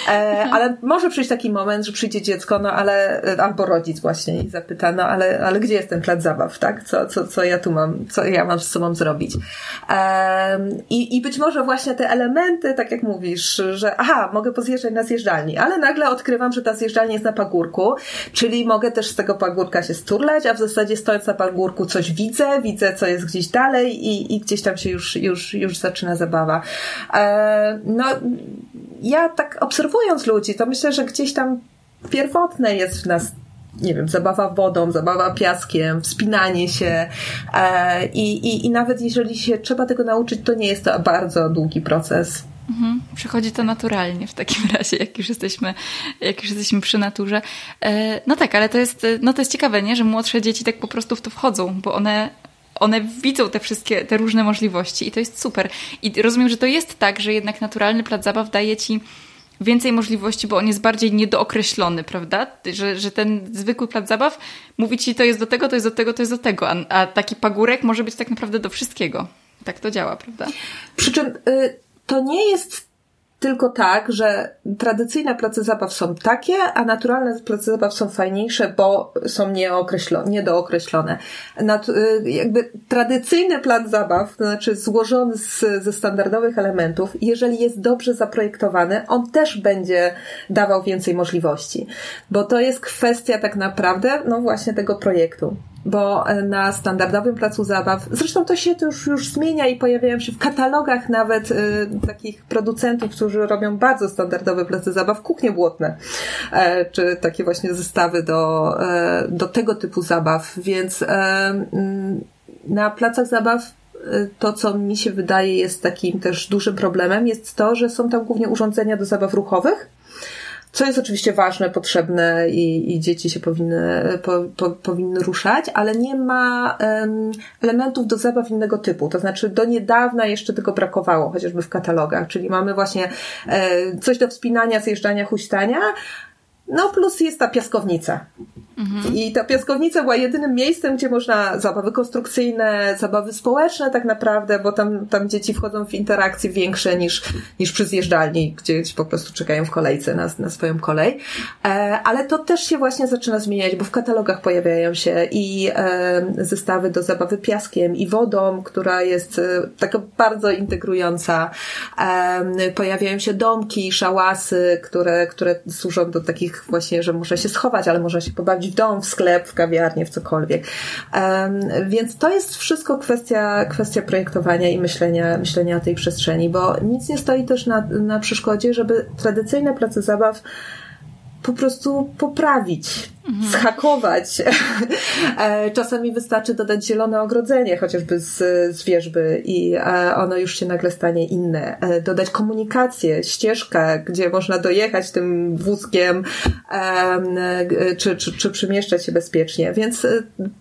E, ale może przyjść taki moment, że przyjdzie dziecko, no ale, albo rodzic właśnie i zapyta, no ale, ale gdzie jest ten plac zabaw, tak? Co, co, co ja tu mam, co ja mam z sobą zrobić? E, i, I być może właśnie te elementy, tak jak mówisz, że aha, mogę pozjeżdżać na zjeżdżalnię, zjeżdżalni, ale nagle odkrywam, że ta zjeżdżalnia jest na pagórku, czyli mogę też z tego pagórka się sturlać, a w zasadzie stojąc na pagórku coś widzę, widzę co jest gdzieś dalej i, i gdzieś tam się już, już, już zaczyna zabawa. E, no, ja tak obserwując ludzi, to myślę, że gdzieś tam pierwotne jest w nas nie wiem, zabawa wodą, zabawa piaskiem, wspinanie się e, i, i, i nawet jeżeli się trzeba tego nauczyć, to nie jest to bardzo długi proces. Mhm. Przychodzi to naturalnie w takim razie, jak już jesteśmy, jak już jesteśmy przy naturze. E, no tak, ale to jest, no to jest ciekawe, nie? że młodsze dzieci tak po prostu w to wchodzą, bo one one widzą te wszystkie, te różne możliwości i to jest super. I rozumiem, że to jest tak, że jednak naturalny plac zabaw daje ci więcej możliwości, bo on jest bardziej niedookreślony, prawda? Że, że ten zwykły plac zabaw mówi ci to jest do tego, to jest do tego, to jest do tego, a, a taki pagórek może być tak naprawdę do wszystkiego. Tak to działa, prawda? Przy czym y, to nie jest tylko tak, że tradycyjne place zabaw są takie, a naturalne place zabaw są fajniejsze, bo są nieokreślone, niedookreślone. Nat, y, jakby tradycyjny plan zabaw, to znaczy złożony z, ze standardowych elementów, jeżeli jest dobrze zaprojektowany, on też będzie dawał więcej możliwości. Bo to jest kwestia tak naprawdę, no właśnie tego projektu bo e, na standardowym placu zabaw, zresztą to się to już, już zmienia i pojawiają się w katalogach nawet y, takich producentów, którzy robią bardzo standardowe place zabaw, kuchnie błotne, e, czy takie właśnie zestawy do, e, do tego typu zabaw, więc e, mm, na placach zabaw to, co mi się wydaje jest takim też dużym problemem, jest to, że są tam głównie urządzenia do zabaw ruchowych, co jest oczywiście ważne, potrzebne i, i dzieci się powinny, po, po, powinny ruszać, ale nie ma um, elementów do zabaw innego typu. To znaczy do niedawna jeszcze tego brakowało, chociażby w katalogach, czyli mamy właśnie e, coś do wspinania, zjeżdżania, huśtania, no plus jest ta piaskownica. I ta piaskownica była jedynym miejscem, gdzie można zabawy konstrukcyjne, zabawy społeczne tak naprawdę, bo tam, tam dzieci wchodzą w interakcje większe niż, niż przy zjeżdżalni, gdzie po prostu czekają w kolejce na, na swoją kolej. E, ale to też się właśnie zaczyna zmieniać, bo w katalogach pojawiają się i e, zestawy do zabawy piaskiem i wodą, która jest e, taka bardzo integrująca. Pojawiają się domki, szałasy, które, które służą do takich właśnie, że można się schować, ale można się pobawić dom, w sklep, w kawiarnię, w cokolwiek. Więc to jest wszystko kwestia, kwestia projektowania i myślenia, myślenia o tej przestrzeni, bo nic nie stoi też na, na przeszkodzie, żeby tradycyjne place zabaw po prostu poprawić, mhm. zhakować. E, czasami wystarczy dodać zielone ogrodzenie, chociażby z, z wierzby i e, ono już się nagle stanie inne. E, dodać komunikację, ścieżkę, gdzie można dojechać tym wózkiem czy, czy, czy przemieszczać się bezpiecznie. Więc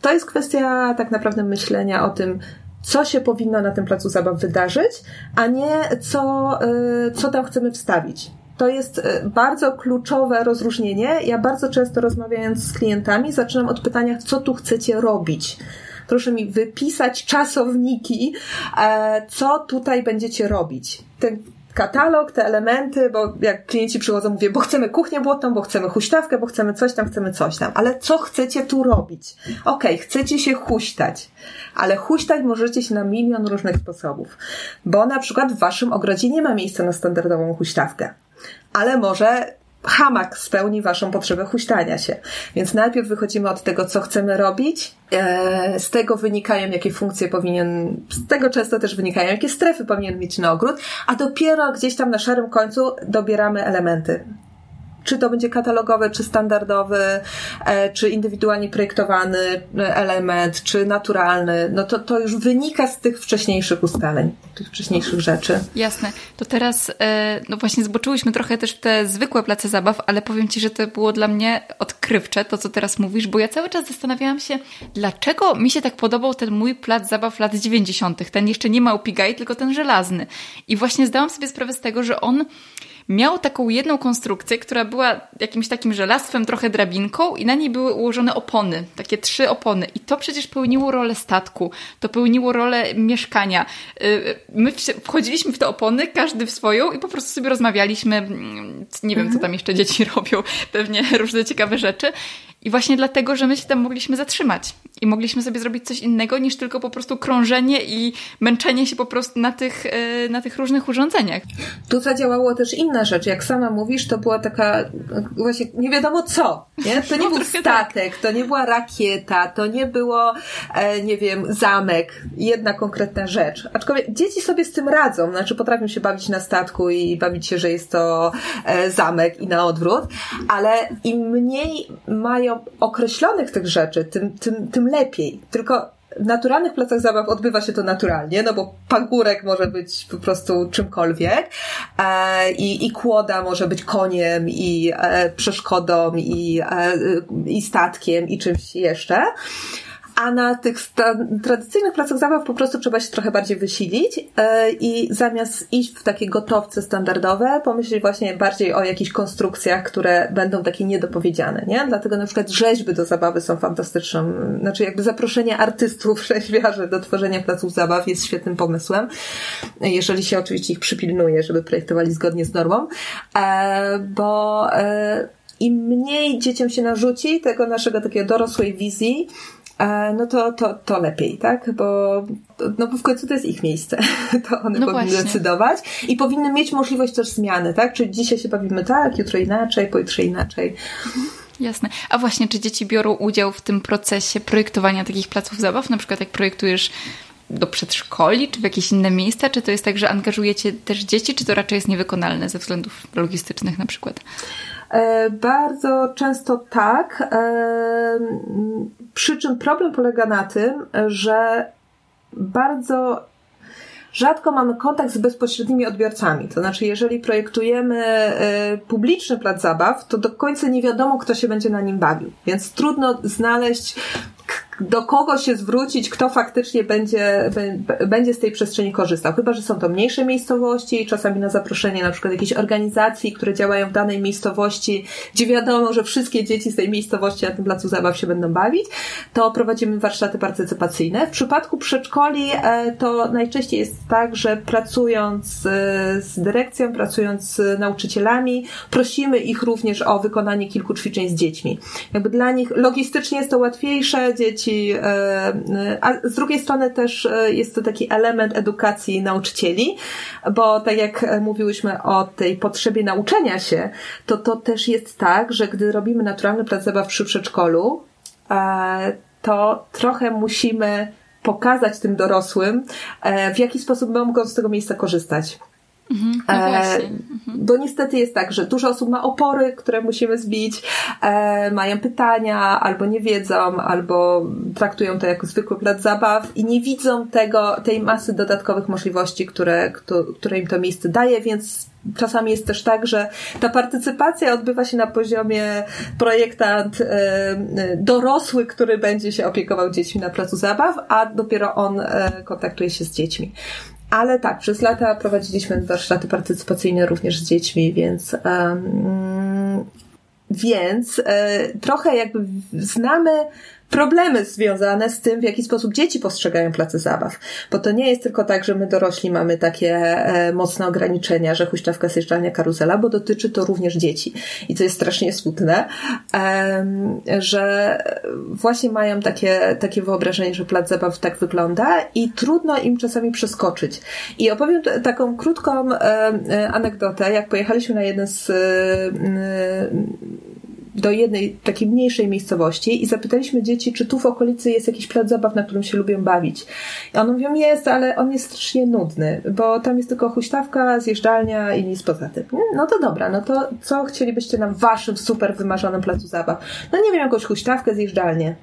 to jest kwestia tak naprawdę myślenia o tym, co się powinno na tym placu zabaw wydarzyć, a nie co, co tam chcemy wstawić to jest e, bardzo kluczowe rozróżnienie. Ja bardzo często rozmawiając z klientami, zaczynam od pytania, co tu chcecie robić. Proszę mi wypisać czasowniki, e, co tutaj będziecie robić. Ten katalog, te elementy, bo jak klienci przychodzą, mówię, bo chcemy kuchnię błotną, bo chcemy huśtawkę, bo chcemy coś tam, chcemy coś tam. Ale co chcecie tu robić? Okej, okay, chcecie się huśtać, ale huśtać możecie się na milion różnych sposobów. Bo na przykład w waszym ogrodzie nie ma miejsca na standardową huśtawkę ale może hamak spełni waszą potrzebę huśtania się. Więc najpierw wychodzimy od tego, co chcemy robić, e, z tego wynikają, jakie funkcje powinien, z tego często też wynikają, jakie strefy powinien mieć na ogród, a dopiero gdzieś tam na szarym końcu dobieramy elementy czy to będzie katalogowy, czy standardowy, e, czy indywidualnie projektowany element, czy naturalny, no to, to już wynika z tych wcześniejszych ustaleń, tych wcześniejszych rzeczy. Jasne. To teraz, e, no właśnie zboczyłyśmy trochę też w te zwykłe place zabaw, ale powiem Ci, że to było dla mnie odkrywcze, to co teraz mówisz, bo ja cały czas zastanawiałam się, dlaczego mi się tak podobał ten mój plac zabaw lat 90., ten jeszcze nie małpi gaj, tylko ten żelazny. I właśnie zdałam sobie sprawę z tego, że on miał taką jedną konstrukcję, która była jakimś takim żelastwem, trochę drabinką i na niej były ułożone opony, takie trzy opony. I to przecież pełniło rolę statku, to pełniło rolę mieszkania. Y, my wchodziliśmy w te opony, każdy w swoją i po prostu sobie rozmawialiśmy, mm, nie wiem, co tam jeszcze dzieci robią, pewnie różne ciekawe rzeczy. I właśnie dlatego, że my się tam mogliśmy zatrzymać i mogliśmy sobie zrobić coś innego niż tylko po prostu krążenie i męczenie się po prostu na tych, e, na tych różnych urządzeniach. Tu zadziałało też inna rzecz. Jak sama mówisz, to była taka właśnie nie wiadomo co. Nie? To nie no, był statek, tak. to nie była rakieta, to nie było, e, nie wiem, zamek, jedna konkretna rzecz. Aczkolwiek dzieci sobie z tym radzą, znaczy potrafią się bawić na statku i bawić się, że jest to e, zamek i na odwrót, ale im mniej mają określonych tych rzeczy, tym, tym, tym lepiej. Tylko w naturalnych placach zabaw odbywa się to naturalnie, no bo pagórek może być po prostu czymkolwiek e, i, i kłoda może być koniem i e, przeszkodą i, e, i statkiem i czymś jeszcze. A na tych tradycyjnych placach zabaw po prostu trzeba się trochę bardziej wysilić e, i zamiast iść w takie gotowce standardowe, pomyśleć właśnie bardziej o jakichś konstrukcjach, które będą takie niedopowiedziane, nie? Dlatego na przykład rzeźby do zabawy są fantastyczną, znaczy jakby zaproszenie artystów, rzeźbiarzy do tworzenia placów zabaw jest świetnym pomysłem, jeżeli się oczywiście ich przypilnuje, żeby projektowali zgodnie z normą, e, bo e, im mniej dzieciom się narzuci tego naszego takiego dorosłej wizji, no to, to, to lepiej, tak? Bo, no bo w końcu to jest ich miejsce. To one no powinny właśnie. decydować i powinny mieć możliwość też zmiany, tak? Czyli dzisiaj się bawimy tak, jutro inaczej, pojutrze inaczej. Jasne. A właśnie, czy dzieci biorą udział w tym procesie projektowania takich placów zabaw? Na przykład jak projektujesz do przedszkoli, czy w jakieś inne miejsca? Czy to jest tak, że angażujecie też dzieci, czy to raczej jest niewykonalne ze względów logistycznych na przykład? E, bardzo często tak. E, przy czym problem polega na tym, że bardzo rzadko mamy kontakt z bezpośrednimi odbiorcami. To znaczy, jeżeli projektujemy e, publiczny plac zabaw, to do końca nie wiadomo, kto się będzie na nim bawił. Więc trudno znaleźć do kogo się zwrócić, kto faktycznie będzie, będzie z tej przestrzeni korzystał. Chyba, że są to mniejsze miejscowości, czasami na zaproszenie na przykład jakiejś organizacji, które działają w danej miejscowości, gdzie wiadomo, że wszystkie dzieci z tej miejscowości na tym placu zabaw się będą bawić, to prowadzimy warsztaty partycypacyjne. W przypadku przedszkoli e, to najczęściej jest tak, że pracując z dyrekcją, pracując z nauczycielami, prosimy ich również o wykonanie kilku ćwiczeń z dziećmi. Jakby dla nich logistycznie jest to łatwiejsze, dzieci, e, e, a z drugiej strony też e, jest to taki element edukacji nauczycieli, bo tak jak mówiłyśmy o tej potrzebie nauczenia się, to to też jest tak, że gdy robimy naturalny plac zabaw przy przedszkolu, to trochę musimy pokazać tym dorosłym, w jaki sposób mogą z tego miejsca korzystać. Mhm, no e, mhm. bo niestety jest tak, że dużo osób ma opory, które musimy zbić, e, mają pytania, albo nie wiedzą, albo traktują to jako zwykły plac zabaw i nie widzą tego, tej masy dodatkowych możliwości, które, które im to miejsce daje, więc czasami jest też tak, że ta partycypacja odbywa się na poziomie projektant e, dorosły, który będzie się opiekował dziećmi na placu zabaw, a dopiero on e, kontaktuje się z dziećmi. Ale tak, przez lata prowadziliśmy warsztaty partycypacyjne również z dziećmi, więc um, więc e, trochę jakby znamy problemy związane z tym, w jaki sposób dzieci postrzegają place zabaw. Bo to nie jest tylko tak, że my dorośli mamy takie e, mocne ograniczenia, że huśtawka, zjeżdżalnia, karuzela, bo dotyczy to również dzieci. I to jest strasznie smutne, e, że właśnie mają takie, takie wyobrażenie, że plac zabaw tak wygląda i trudno im czasami przeskoczyć. I opowiem taką krótką e anegdotę, jak pojechaliśmy na jeden z e, do jednej takiej mniejszej miejscowości i zapytaliśmy dzieci, czy tu w okolicy jest jakiś plac zabaw, na którym się lubią bawić. I one mówią, jest, ale on jest strasznie nudny, bo tam jest tylko huśtawka, zjeżdżalnia i nic poza tym. No to dobra, no to co chcielibyście nam w waszym super wymarzonym placu zabaw? No nie wiem, jakąś huśtawkę, zjeżdżalnię.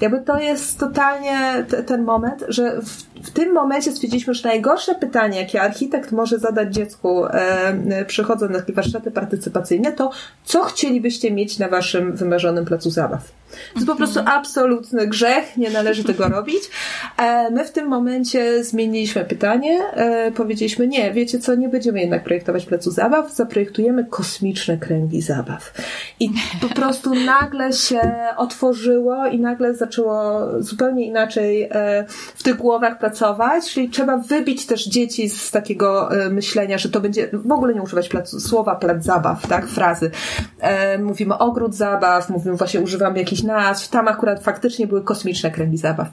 Jakby to jest totalnie ten moment, że w, w, tym momencie stwierdziliśmy, że najgorsze pytanie, jakie architekt może zadać dziecku e, przychodząc na takie warsztaty partycypacyjne, to co chcielibyście mieć na waszym wymarzonym placu zabaw? To jest po prostu mhm. absolutny grzech, nie należy tego robić. E, my w tym momencie zmieniliśmy pytanie, e, powiedzieliśmy, nie, wiecie co, nie będziemy jednak projektować placu zabaw, zaprojektujemy kosmiczne kręgi zabaw. I po prostu nagle się otworzyło i nagle zaczęło zupełnie inaczej e, w tych głowach pracować, czyli trzeba wybić też dzieci z takiego myślenia, że to będzie, w ogóle nie używać placu, słowa plac zabaw, tak, frazy. Mówimy ogród zabaw, mówimy właśnie, używamy jakichś nazw. Tam akurat faktycznie były kosmiczne kręgi zabaw.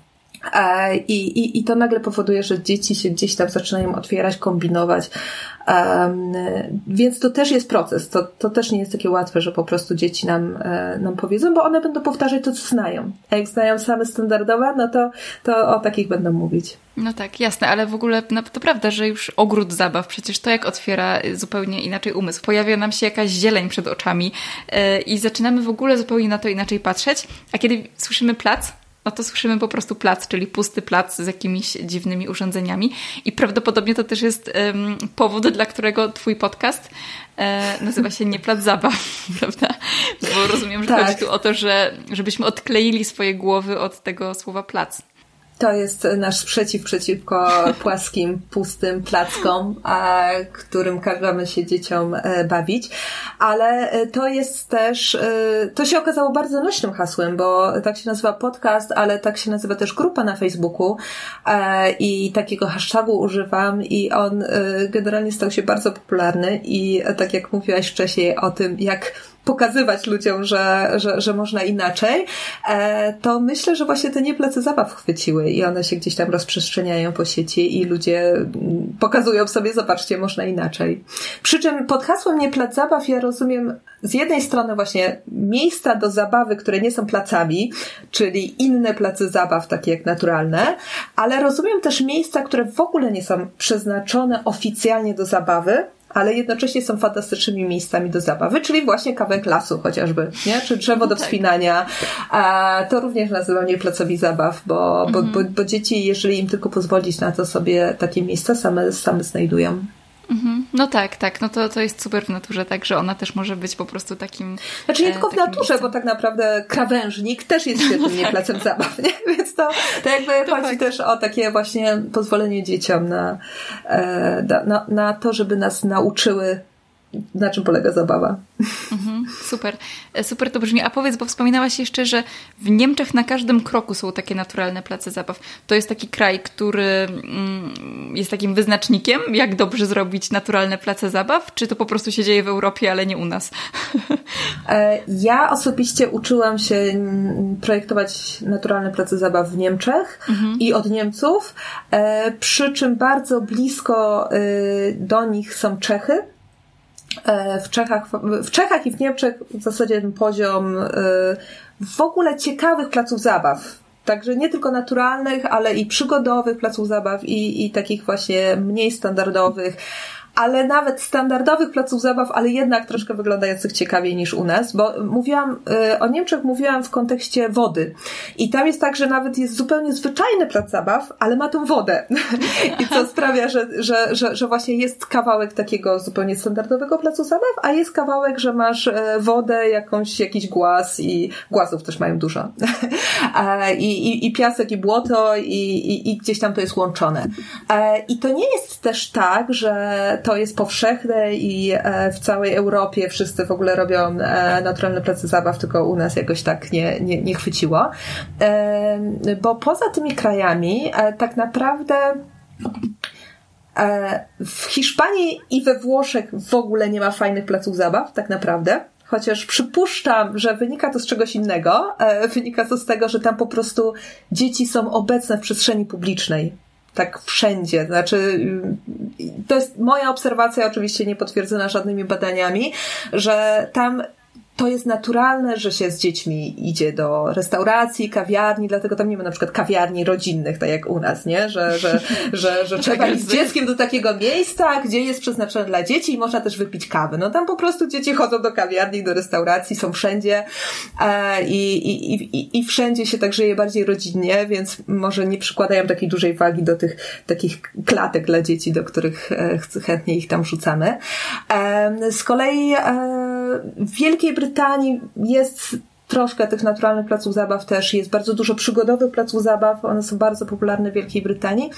E, I, i, I to nagle powoduje, że dzieci się gdzieś tam zaczynają otwierać, kombinować. Um, więc to też jest proces. To, to też nie jest takie łatwe, że po prostu dzieci nam, e, nam powiedzą, bo one będą powtarzać to, co znają. A jak znają same standardowe, no to, to o takich będą mówić. No tak, jasne, ale w ogóle no, to prawda, że już ogród zabaw, przecież to jak otwiera zupełnie inaczej umysł. Pojawia nam się jakaś zieleń przed oczami yy, i zaczynamy w ogóle zupełnie na to inaczej patrzeć, a kiedy słyszymy plac, no to słyszymy po prostu plac, czyli pusty plac z jakimiś dziwnymi urządzeniami. I prawdopodobnie to też jest um, powód, dla którego twój podcast e, nazywa się Nie Plac Zabaw, prawda? Bo rozumiem, że tak. chodzi tu o to, że żebyśmy odkleili swoje głowy od tego słowa plac. To jest nasz sprzeciw przeciwko płaskim, pustym plackom, a, którym każemy się dzieciom e, bawić. Ale e, to jest też, e, to się okazało bardzo nośnym hasłem, bo tak się nazywa podcast, ale tak się nazywa też grupa na Facebooku i takiego hashtagu używam i on generalnie stał się bardzo popularny i tak jak mówiłaś wcześniej o tym, jak pokazywać ludziom, że, że, że można inaczej, e, to myślę, że właśnie te nieplece zabaw chwyciły i one się gdzieś tam rozprzestrzeniają po sieci i ludzie mm, pokazują sobie, zobaczcie, można inaczej. Przy czym pod hasłem nie zabaw ja rozumiem z jednej strony właśnie miejsca do zabawy, które nie są placami, czyli inne place zabaw, takie jak naturalne, ale rozumiem też miejsca, które w ogóle nie są przeznaczone oficjalnie do zabawy, ale jednocześnie są fantastycznymi miejscami do zabawy, czyli właśnie kawałek lasu chociażby, nie? czy drzewo do tak. wspinania. A to również nazywam nie placowi zabaw, bo, bo, bo, bo dzieci, jeżeli im tylko pozwolić na to, sobie takie miejsca same, same znajdują. Mhm. No tak, tak. No to, to jest super w naturze, tak, że ona też może być po prostu takim. Znaczy nie e, tylko w naturze, miejscem. bo tak naprawdę krawężnik też jest świetnym no tak. placem zabaw, nie? Więc to, to jakby to chodzi tak. też o takie właśnie pozwolenie dzieciom na, e, na, na to, żeby nas nauczyły na czym polega zabawa. Mhm, super, e, super to brzmi. A powiedz, bo wspominałaś jeszcze, że w Niemczech na każdym kroku są takie naturalne place zabaw. To jest taki kraj, który mm, jest takim wyznacznikiem, jak dobrze zrobić naturalne place zabaw? Czy to po prostu się dzieje w Europie, ale nie u nas? E, ja osobiście uczyłam się projektować naturalne place zabaw w Niemczech mhm. i od Niemców, e, przy czym bardzo blisko do nich są Czechy w Czechach, w Czechach i w Niemczech w zasadzie ten poziom e, w ogóle ciekawych placów zabaw. Także nie tylko naturalnych, ale i przygodowych placów zabaw i, i takich właśnie mniej standardowych ale nawet standardowych placów zabaw, ale jednak troszkę wyglądających ciekawiej niż u nas, bo mówiłam, y, o Niemczech mówiłam w kontekście wody. I tam jest tak, że nawet jest zupełnie zwyczajny plac zabaw, ale ma tą wodę. I co sprawia, że, że, że, że właśnie jest kawałek takiego zupełnie standardowego placu zabaw, a jest kawałek, że masz e, wodę, jakąś, jakiś głaz i głazów też mają dużo. I, i, i piasek, i błoto, i, i, i gdzieś tam to jest łączone. E, I to nie jest też tak, że to jest powszechne i e, w całej Europie wszyscy w ogóle robią e, naturalne prace zabaw, tylko u nas jakoś tak nie, nie, nie chwyciło. E, bo poza tymi krajami tak naprawdę w Hiszpanii i we Włoszech w ogóle nie ma fajnych placów zabaw, tak naprawdę. Chociaż przypuszczam, że wynika to z czegoś innego. Wynika to z tego, że tam po prostu dzieci są obecne w przestrzeni publicznej tak wszędzie. Znaczy, to jest moja obserwacja, oczywiście nie potwierdzona żadnymi badaniami, że tam to jest naturalne, że się z dziećmi idzie do restauracji, kawiarni, dlatego tam nie ma na przykład kawiarni rodzinnych, tak jak u nas, nie? Że, że, że, że trzeba iść z dzieckiem do takiego miejsca, gdzie jest przeznaczone dla dzieci i można też wypić kawę. No tam po prostu dzieci chodzą do kawiarni, do restauracji, są wszędzie e, i, i, i, i wszędzie się tak żyje bardziej rodzinnie, więc może nie przykładają takiej dużej wagi do tych takich klatek dla dzieci, do których e, chętnie ich tam rzucamy. E, z kolei w Wielkiej Brytanii jest troszkę tych naturalnych placów zabaw też. Jest bardzo dużo przygodowych placów zabaw. One są bardzo popularne w Wielkiej Brytanii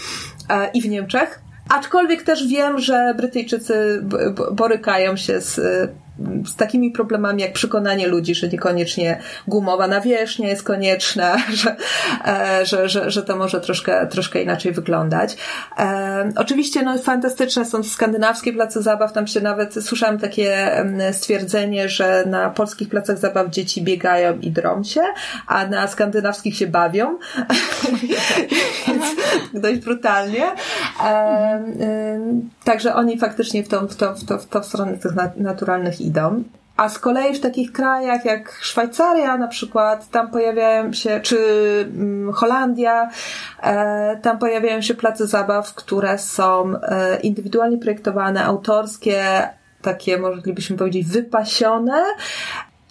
e, i w Niemczech. Aczkolwiek też wiem, że Brytyjczycy borykają się z z takimi problemami jak przekonanie ludzi, że niekoniecznie gumowa nawierzchnia jest konieczna, że, e, że, że, że to może troszkę, troszkę inaczej wyglądać. E, oczywiście no, fantastyczne są skandynawskie place zabaw, tam się nawet słyszałam takie stwierdzenie, że na polskich placach zabaw dzieci biegają i drą się, a na skandynawskich się bawią. Więc dość brutalnie. E, także oni faktycznie w tą, w to, w to, w w stronę tych naturalnych idą. A z kolei w takich krajach jak Szwajcaria na przykład, tam pojawiają się, czy mm, Holandia, e, tam pojawiają się place zabaw, które są e, indywidualnie projektowane, autorskie, takie moglibyśmy powiedzieć wypasione,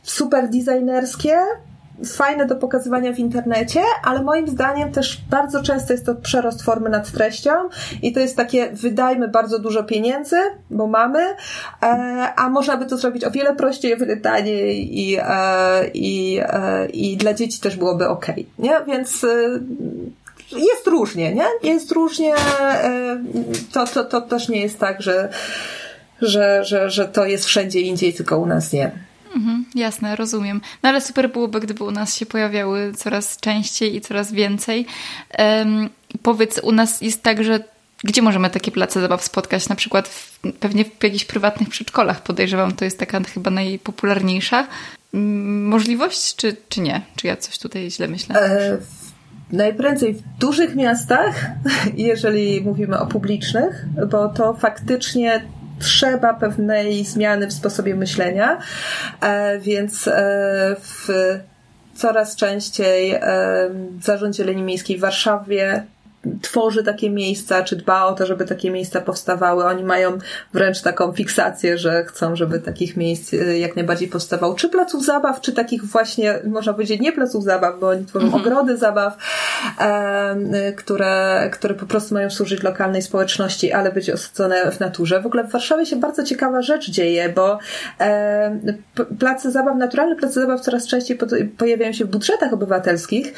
super designerskie, fajne do pokazywania w internecie, ale moim zdaniem też bardzo często jest to przerost formy nad treścią i to jest takie wydajmy bardzo dużo pieniędzy, bo mamy, e, a można by to zrobić o wiele prościej, o wiele taniej i, e, i, e, i dla dzieci też byłoby ok, nie? Więc jest różnie, nie? Jest różnie, to, to, to też nie jest tak, że, że, że, że to jest wszędzie indziej, tylko u nas nie. Mhm, jasne, rozumiem. No ale super byłoby, gdyby u nas się pojawiały coraz częściej i coraz więcej. Um, powiedz, u nas jest tak, że gdzie możemy takie place zabaw spotkać? Na przykład w, pewnie w jakichś prywatnych przedszkolach, podejrzewam, to jest taka chyba najpopularniejsza możliwość, czy, czy nie? Czy ja coś tutaj źle myślę? E, najprędzej w dużych miastach, jeżeli mówimy o publicznych, bo to faktycznie trzeba pewnej zmiany w sposobie myślenia, e, więc e, w coraz częściej e, w Zarządzie Linii Miejskiej w Warszawie tworzy takie miejsca, czy dba o to, żeby takie miejsca powstawały. Oni mają wręcz taką fiksację, że chcą, żeby takich miejsc y, jak najbardziej powstawało. Czy placów zabaw, czy takich właśnie, można powiedzieć, nie placów zabaw, bo oni tworzą mhm. ogrody zabaw, e, które, które po prostu mają służyć lokalnej społeczności, ale być osadzone w naturze. W ogóle w Warszawie się bardzo ciekawa rzecz dzieje, bo e, place zabaw, naturalne place zabaw coraz częściej pojawiają się w budżetach obywatelskich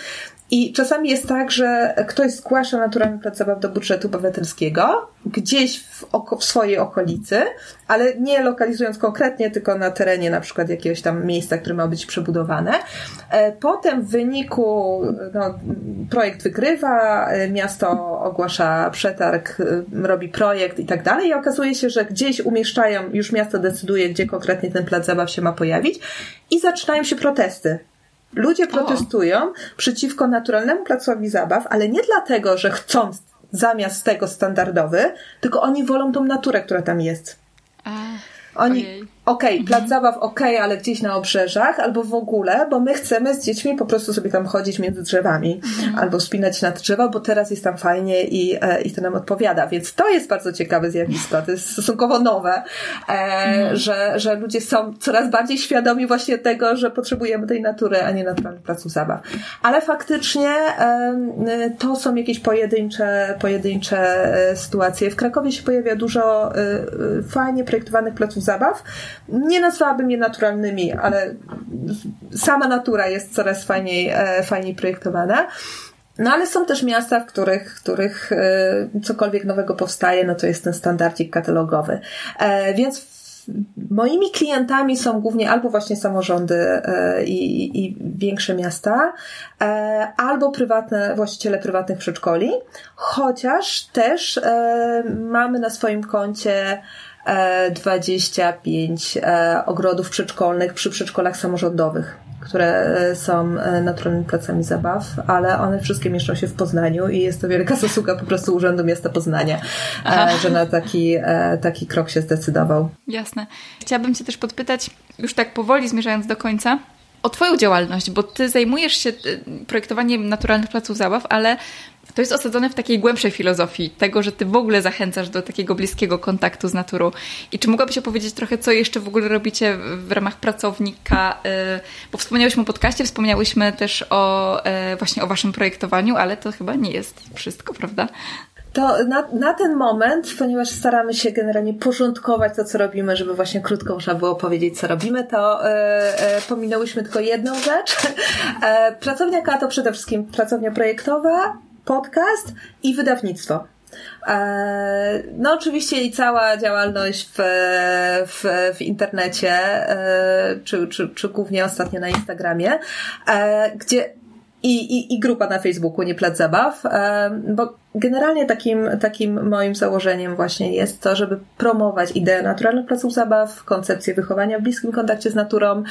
i czasami jest tak, że ktoś zgłasza naturalny plac zabaw do budżetu obywatelskiego, gdzieś w, oko, w swojej okolicy, ale nie lokalizując konkretnie, tylko na terenie na przykład jakiegoś tam miejsca, które ma być przebudowane. E, potem w wyniku no, projekt wygrywa, e, miasto ogłasza przetarg, e, robi projekt i tak dalej i okazuje się, że gdzieś umieszczają, już miasto decyduje, gdzie konkretnie ten plac zabaw się ma pojawić i zaczynają się protesty Ludzie protestują o. przeciwko naturalnemu placowi zabaw, ale nie dlatego, że chcą zamiast tego standardowy, tylko oni wolą tą naturę, która tam jest. Oni, okej, okay, plac mhm. zabaw okej, okay, ale gdzieś na obrzeżach, albo w ogóle, bo my chcemy z dziećmi po prostu sobie tam chodzić między drzewami, mhm. albo spinać na drzewa, bo teraz jest tam fajnie i, e, i to nam odpowiada. Więc to jest bardzo ciekawe zjawisko, to jest stosunkowo nowe, e, mhm. że, że ludzie są coraz bardziej świadomi właśnie tego, że potrzebujemy tej natury, a nie naturalnych placów zabaw. Ale faktycznie to są jakieś pojedyncze, pojedyncze e, sytuacje. W Krakowie się pojawia dużo fajnie projektowanych placów zabaw, nie nazwałabym je naturalnymi, ale sama natura jest coraz fajniej, e, fajniej projektowana. No ale są też miasta, w których, w których e, cokolwiek nowego powstaje, no to jest ten standardzik katalogowy. E, więc moimi klientami są głównie albo właśnie samorządy i, i, większe miasta, albo prywatne, właściciele prywatnych przedszkoli, chociaż też mamy na swoim koncie 25 e, ogrodów przedszkolnych przy przedszkolach samorządowych, które e, są e, naturalnymi placami zabaw, ale one wszystkie mieszczą się w Poznaniu i jest to wielka zasługa po prostu Urzędu Miasta Poznania, Aha. że na taki, taki krok się zdecydował. Jasne. Chciałabym Cię też podpytać, już tak powoli zmierzając do końca, o Twoją działalność, bo Ty zajmujesz się projektowaniem naturalnych placów zabaw, ale to jest osadzone w takiej głębszej filozofii tego, że ty w ogóle zachęcasz do takiego bliskiego kontaktu z naturą. I czy mogłabyś opowiedzieć trochę, co jeszcze w ogóle robicie w ramach pracownika? Y, bo wspomniałyśmy o podcaście, wspomniałyśmy też o y, właśnie o waszym projektowaniu, ale to chyba nie jest wszystko, prawda? To na, na ten moment, ponieważ staramy się generalnie porządkować to, co robimy, żeby właśnie krótko można było powiedzieć, co robimy, to e, e, pominęłyśmy tylko jedną rzecz. E, pracownia K to przede wszystkim pracownia projektowa, podcast i wydawnictwo. E, no, oczywiście i cała działalność w, w, w internecie, e, czy, czy, czy głównie ostatnio na Instagramie, e, gdzie i, i, i grupa na Facebooku, nie plac zabaw, bo generalnie takim, takim moim założeniem właśnie jest to, żeby promować ideę naturalnych placów zabaw, koncepcję wychowania w bliskim kontakcie z naturą.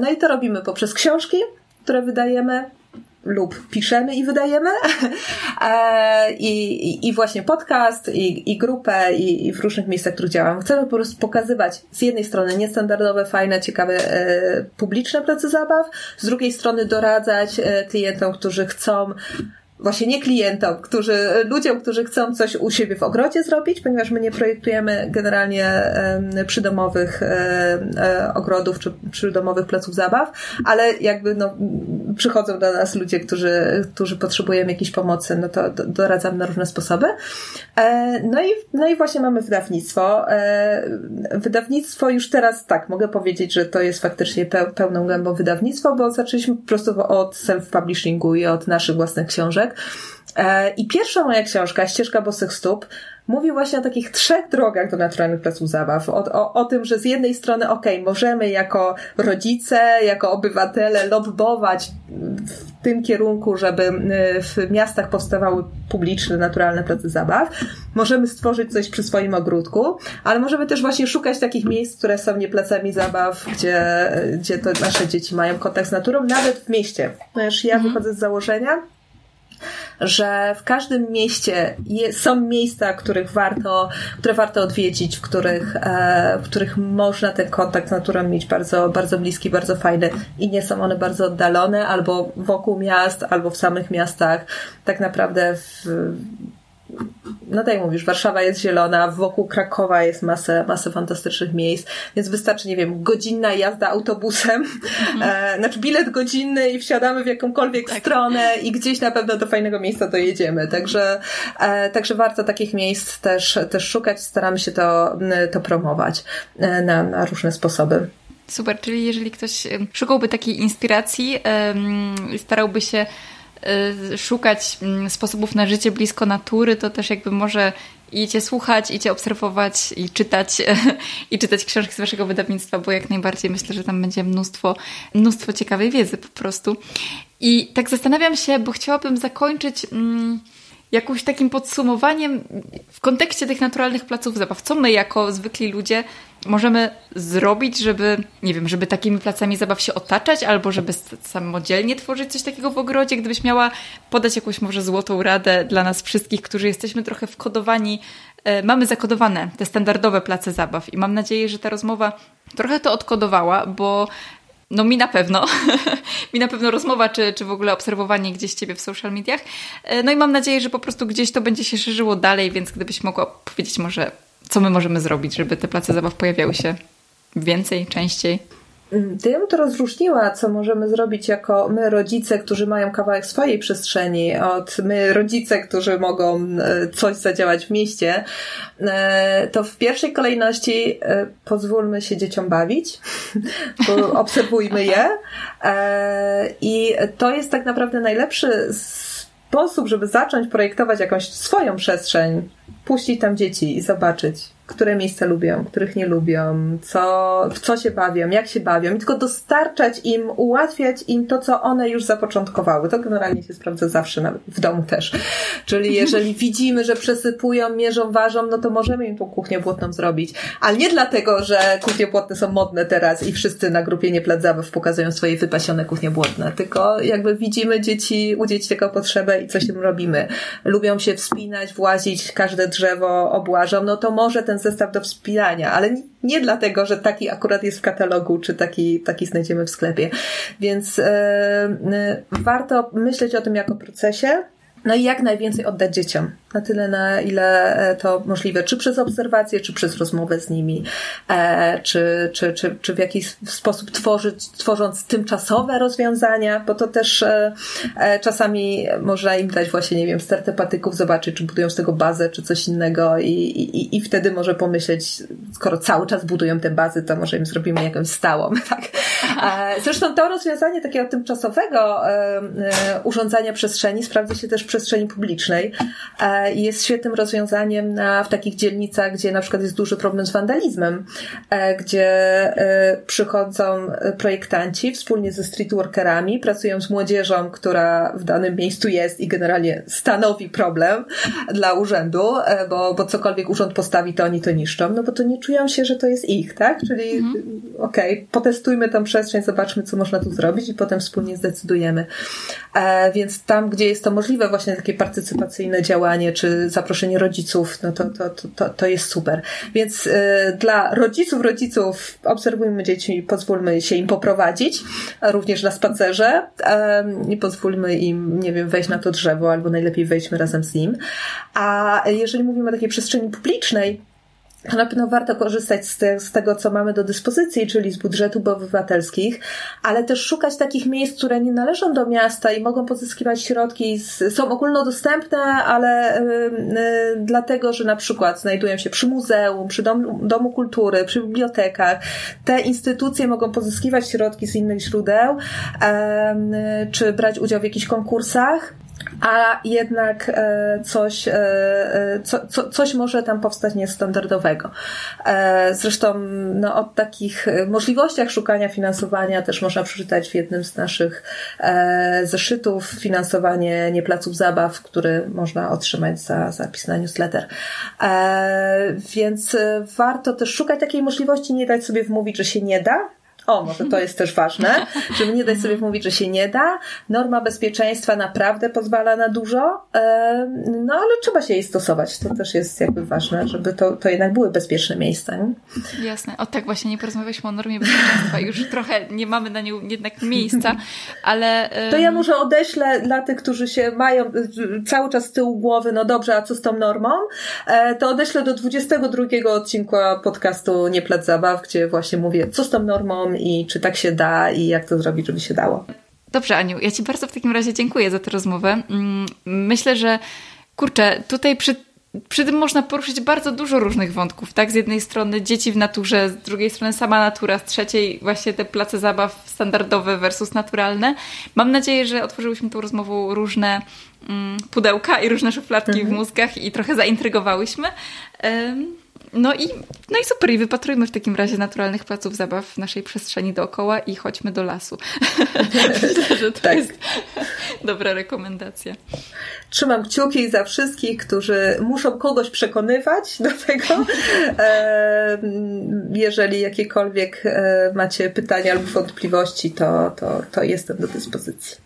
No i to robimy poprzez książki, które wydajemy, lub piszemy i wydajemy. E, I, i, właśnie podcast, i, i grupę, i, i w różnych miejscach, których działam. Chcemy po prostu pokazywać z jednej strony niestandardowe, fajne, ciekawe, e, publiczne prace zabaw, z drugiej strony doradzać e, klientom, którzy chcą właśnie nie klientom, którzy, ludziom, którzy chcą coś u siebie w ogrodzie zrobić, ponieważ my nie projektujemy generalnie przydomowych um, ogrodów czy przydomowych placów zabaw, ale jakby no, przychodzą do nas ludzie, którzy, którzy potrzebują jakiejś pomocy, no to doradzam na różne sposoby. E, no i, no i właśnie mamy wydawnictwo. E, wydawnictwo już teraz tak, mogę powiedzieć, że to jest faktycznie pełną gębą wydawnictwo, bo zaczęliśmy po prostu od self-publishingu i od naszych własnych książek. E, I pierwsza moja książka, Ścieżka Bosych Stóp, mówi właśnie o takich trzech drogach do naturalnych placów zabaw. O, o, o tym, że z jednej strony, okej, okay, możemy jako rodzice, jako obywatele lobbować w tym kierunku, żeby w miastach powstawały publiczne, naturalne place zabaw. Możemy stworzyć coś przy swoim ogródku, ale możemy też właśnie szukać takich miejsc, które są nie placami zabaw, gdzie, gdzie to nasze dzieci mają kontakt z naturą, nawet w mieście. Ponieważ ja mhm. wychodzę z założenia, że w każdym mieście są miejsca, których warto, które warto odwiedzić, w których, e, w których można ten kontakt z naturą mieć bardzo, bardzo bliski, bardzo fajny i nie są one bardzo oddalone albo wokół miast, albo w samych miastach. Tak naprawdę w, no tak jak mówisz, Warszawa jest zielona, wokół Krakowa jest masę, masę fantastycznych miejsc, więc wystarczy, nie wiem, godzinna jazda autobusem, mhm. e, znaczy bilet godzinny i wsiadamy w jakąkolwiek tak. stronę i gdzieś na pewno do fajnego miejsca dojedziemy. Także, e, także warto takich miejsc też, też szukać, staramy się to, to promować e, na, na różne sposoby. Super, czyli jeżeli ktoś szukałby takiej inspiracji, starałby się szukać mm, sposobów na życie blisko natury, to też jakby może idzie słuchać, idzie obserwować i czytać, i czytać książki z waszego wydawnictwa, bo jak najbardziej myślę, że tam będzie mnóstwo, mnóstwo ciekawej wiedzy po prostu. I tak zastanawiam się, bo chciałabym zakończyć mm, jakimś takim podsumowaniem w kontekście tych naturalnych placów zabaw. Co my jako zwykli ludzie możemy zrobić, żeby, nie wiem, żeby takimi placami zabaw się otaczać, albo żeby samodzielnie tworzyć coś takiego w ogrodzie? Gdybyś miała podać jakąś może złotą radę dla nas wszystkich, którzy jesteśmy trochę wkodowani, e, mamy zakodowane te standardowe place zabaw i mam nadzieję, że ta rozmowa trochę to odkodowała, bo no mi na pewno. mi na pewno rozmowa, czy, czy w ogóle obserwowanie gdzieś ciebie w social mediach. E, no i mam nadzieję, że po prostu gdzieś to będzie się szerzyło dalej, więc gdybyś mogła powiedzieć może, co my możemy zrobić, żeby te place zabaw pojawiały się więcej, częściej. Mm, bym to rozróżniła, co możemy zrobić jako my rodzice, którzy mają kawałek swojej przestrzeni, od my rodzice, którzy mogą e, coś zadziałać w mieście, e, to w pierwszej kolejności e, pozwólmy się dzieciom bawić, obserwujmy je. I to jest tak naprawdę najlepszy sposób, żeby zacząć projektować jakąś swoją przestrzeń, puścić tam dzieci i zobaczyć które miejsca lubią, których nie lubią, co, w co się bawią, jak się bawią i tylko dostarczać im, ułatwiać im to, co one już zapoczątkowały. To generalnie się sprawdza zawsze w domu też. Czyli jeżeli widzimy, że przesypują, mierzą, ważą, no to możemy im tą kuchnię błotną zrobić. Ale nie dlatego, że kuchnie błotne są modne teraz i wszyscy na grupie nie zabaw pokazują swoje wypasione kuchnie błotne, tylko jakby widzimy dzieci, u dzieci taką potrzebę i coś tym robimy. Lubią się wspinać, włazić, każde drzewo obłażą, no to może ten ten zestaw do wspinania, ale nie dlatego, że taki akurat jest w katalogu, czy taki, taki znajdziemy w sklepie. Więc yy, warto myśleć o tym jako procesie, no i jak najwięcej oddać dzieciom. Na tyle, na ile e, to możliwe, czy przez obserwację, czy przez rozmowę z nimi, e, czy, czy, czy, czy w jakiś sposób tworzyć, tworząc tymczasowe rozwiązania, bo to też e, czasami można im dać właśnie, nie wiem, stertę patyków, zobaczyć, czy budują z tego bazę, czy coś innego i, i, i wtedy może pomyśleć, skoro cały czas budują te bazy, to może im zrobimy jakąś stałą, tak? Zresztą to rozwiązanie takiego tymczasowego urządzania przestrzeni sprawdza się też przestrzeni publicznej i jest świetnym rozwiązaniem na, w takich dzielnicach, gdzie na przykład jest duży problem z wandalizmem, e, gdzie e, przychodzą projektanci wspólnie ze streetworkerami, pracują z młodzieżą, która w danym miejscu jest i generalnie stanowi problem dla urzędu, e, bo, bo cokolwiek urząd postawi, to oni to niszczą, no bo to nie czują się, że to jest ich, tak? Czyli mhm. okej, okay, potestujmy tą przestrzeń, zobaczmy, co można tu zrobić i potem wspólnie zdecydujemy. Więc tam, gdzie jest to możliwe, właśnie właśnie takie partycypacyjne działanie, czy zaproszenie rodziców, no to, to, to, to jest super. Więc dla rodziców, rodziców obserwujmy dzieci, pozwólmy się im poprowadzić, również na spacerze i pozwólmy im, nie wiem, wejść na to drzewo, albo najlepiej wejdźmy razem z nim. A jeżeli mówimy o takiej przestrzeni publicznej, na pewno warto korzystać z, te, z, tego, co mamy do dyspozycji, czyli z budżetów obywatelskich, ale też szukać takich miejsc, które nie należą do miasta i mogą pozyskiwać środki, z, są ogólnodostępne, ale yy, dlatego, że na przykład znajdują się przy muzeum, przy domu, domu kultury, przy bibliotekach. Te instytucje mogą pozyskiwać środki z innych źródeł, yy, czy brać udział w jakichś konkursach a jednak e, coś, e, e, co, co, coś może tam powstać niestandardowego. Zresztą no, o takich możliwościach szukania finansowania też można przeczytać w jednym z naszych zeszytów finansowanie nie placów zabaw, który można otrzymać za zapis na newsletter. Więc warto też szukać takiej możliwości, nie dać sobie wmówić, że się nie da, o, może to jest też ważne, żeby nie dać sobie mówić, że się nie da. Norma bezpieczeństwa naprawdę pozwala na dużo, no ale trzeba się jej stosować. To też jest jakby ważne, żeby to, to jednak były bezpieczne miejsca. Nie? Jasne. O tak, właśnie nie porozmawialiśmy o normie bezpieczeństwa. Już trochę nie mamy na nią jednak miejsca, ale... To ja może odeślę dla tych, którzy się mają cały czas z tyłu głowy, no dobrze, a co z tą normą? E, to odeślę do 22 odcinka podcastu Nie Plac Zabaw, gdzie właśnie mówię, co z tą normą, i czy tak się da i jak to zrobić, żeby się dało. Dobrze, Aniu, ja Ci bardzo w takim razie dziękuję za tę rozmowę. Mm, myślę, że kurczę, tutaj przy, przy tym można poruszyć bardzo dużo różnych wątków, tak? Z jednej strony dzieci w naturze, z drugiej strony sama natura, z trzeciej właśnie te place zabaw standardowe versus naturalne. Mam nadzieję, że otworzyłyśmy tą rozmową różne mm, pudełka i różne szufladki mhm. w mózgach i trochę zaintrygowałyśmy. No i, no i super, i wypatrujmy w takim razie naturalnych placów zabaw w naszej przestrzeni dookoła i chodźmy do lasu. Myślę, że to tak. jest dobra rekomendacja. Trzymam kciuki za wszystkich, którzy muszą kogoś przekonywać do tego. E, jeżeli jakiekolwiek e, macie pytania lub wątpliwości, to, to, to jestem do dyspozycji.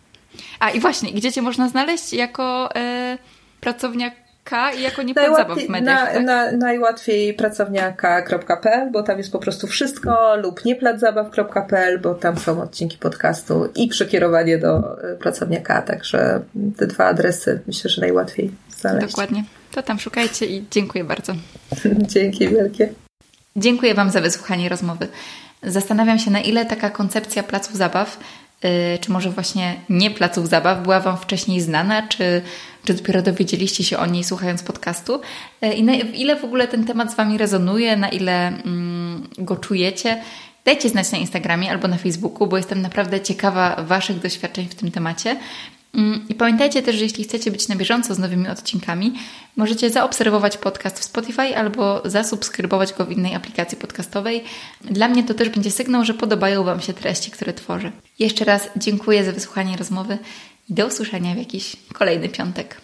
A i właśnie, gdzie Cię można znaleźć jako e, pracowniak K i jako nie zabaw w mediach, na, tak? na, najłatwiej pracowniaka.pl, bo tam jest po prostu wszystko, lub nieplatzabaw.pl, bo tam są odcinki podcastu i przekierowanie do e, pracowniaka, także te dwa adresy myślę, że najłatwiej znaleźć. Dokładnie. To tam szukajcie i dziękuję bardzo. Dzięki wielkie. Dziękuję Wam za wysłuchanie rozmowy. Zastanawiam się, na ile taka koncepcja placów zabaw Y, czy może właśnie nie placów zabaw, była Wam wcześniej znana, czy, czy dopiero dowiedzieliście się o niej słuchając podcastu? Y, I na ile w ogóle ten temat z Wami rezonuje, na ile mm, go czujecie? Dajcie znać na Instagramie albo na Facebooku, bo jestem naprawdę ciekawa Waszych doświadczeń w tym temacie. Mm, I pamiętajcie też, że jeśli chcecie być na bieżąco z nowymi odcinkami, możecie zaobserwować podcast w Spotify albo zasubskrybować go w innej aplikacji podcastowej. Dla mnie to też będzie sygnał, że podobają Wam się treści, które tworzę. Jeszcze raz dziękuję za wysłuchanie rozmowy i do usłyszenia w jakiś kolejny piątek.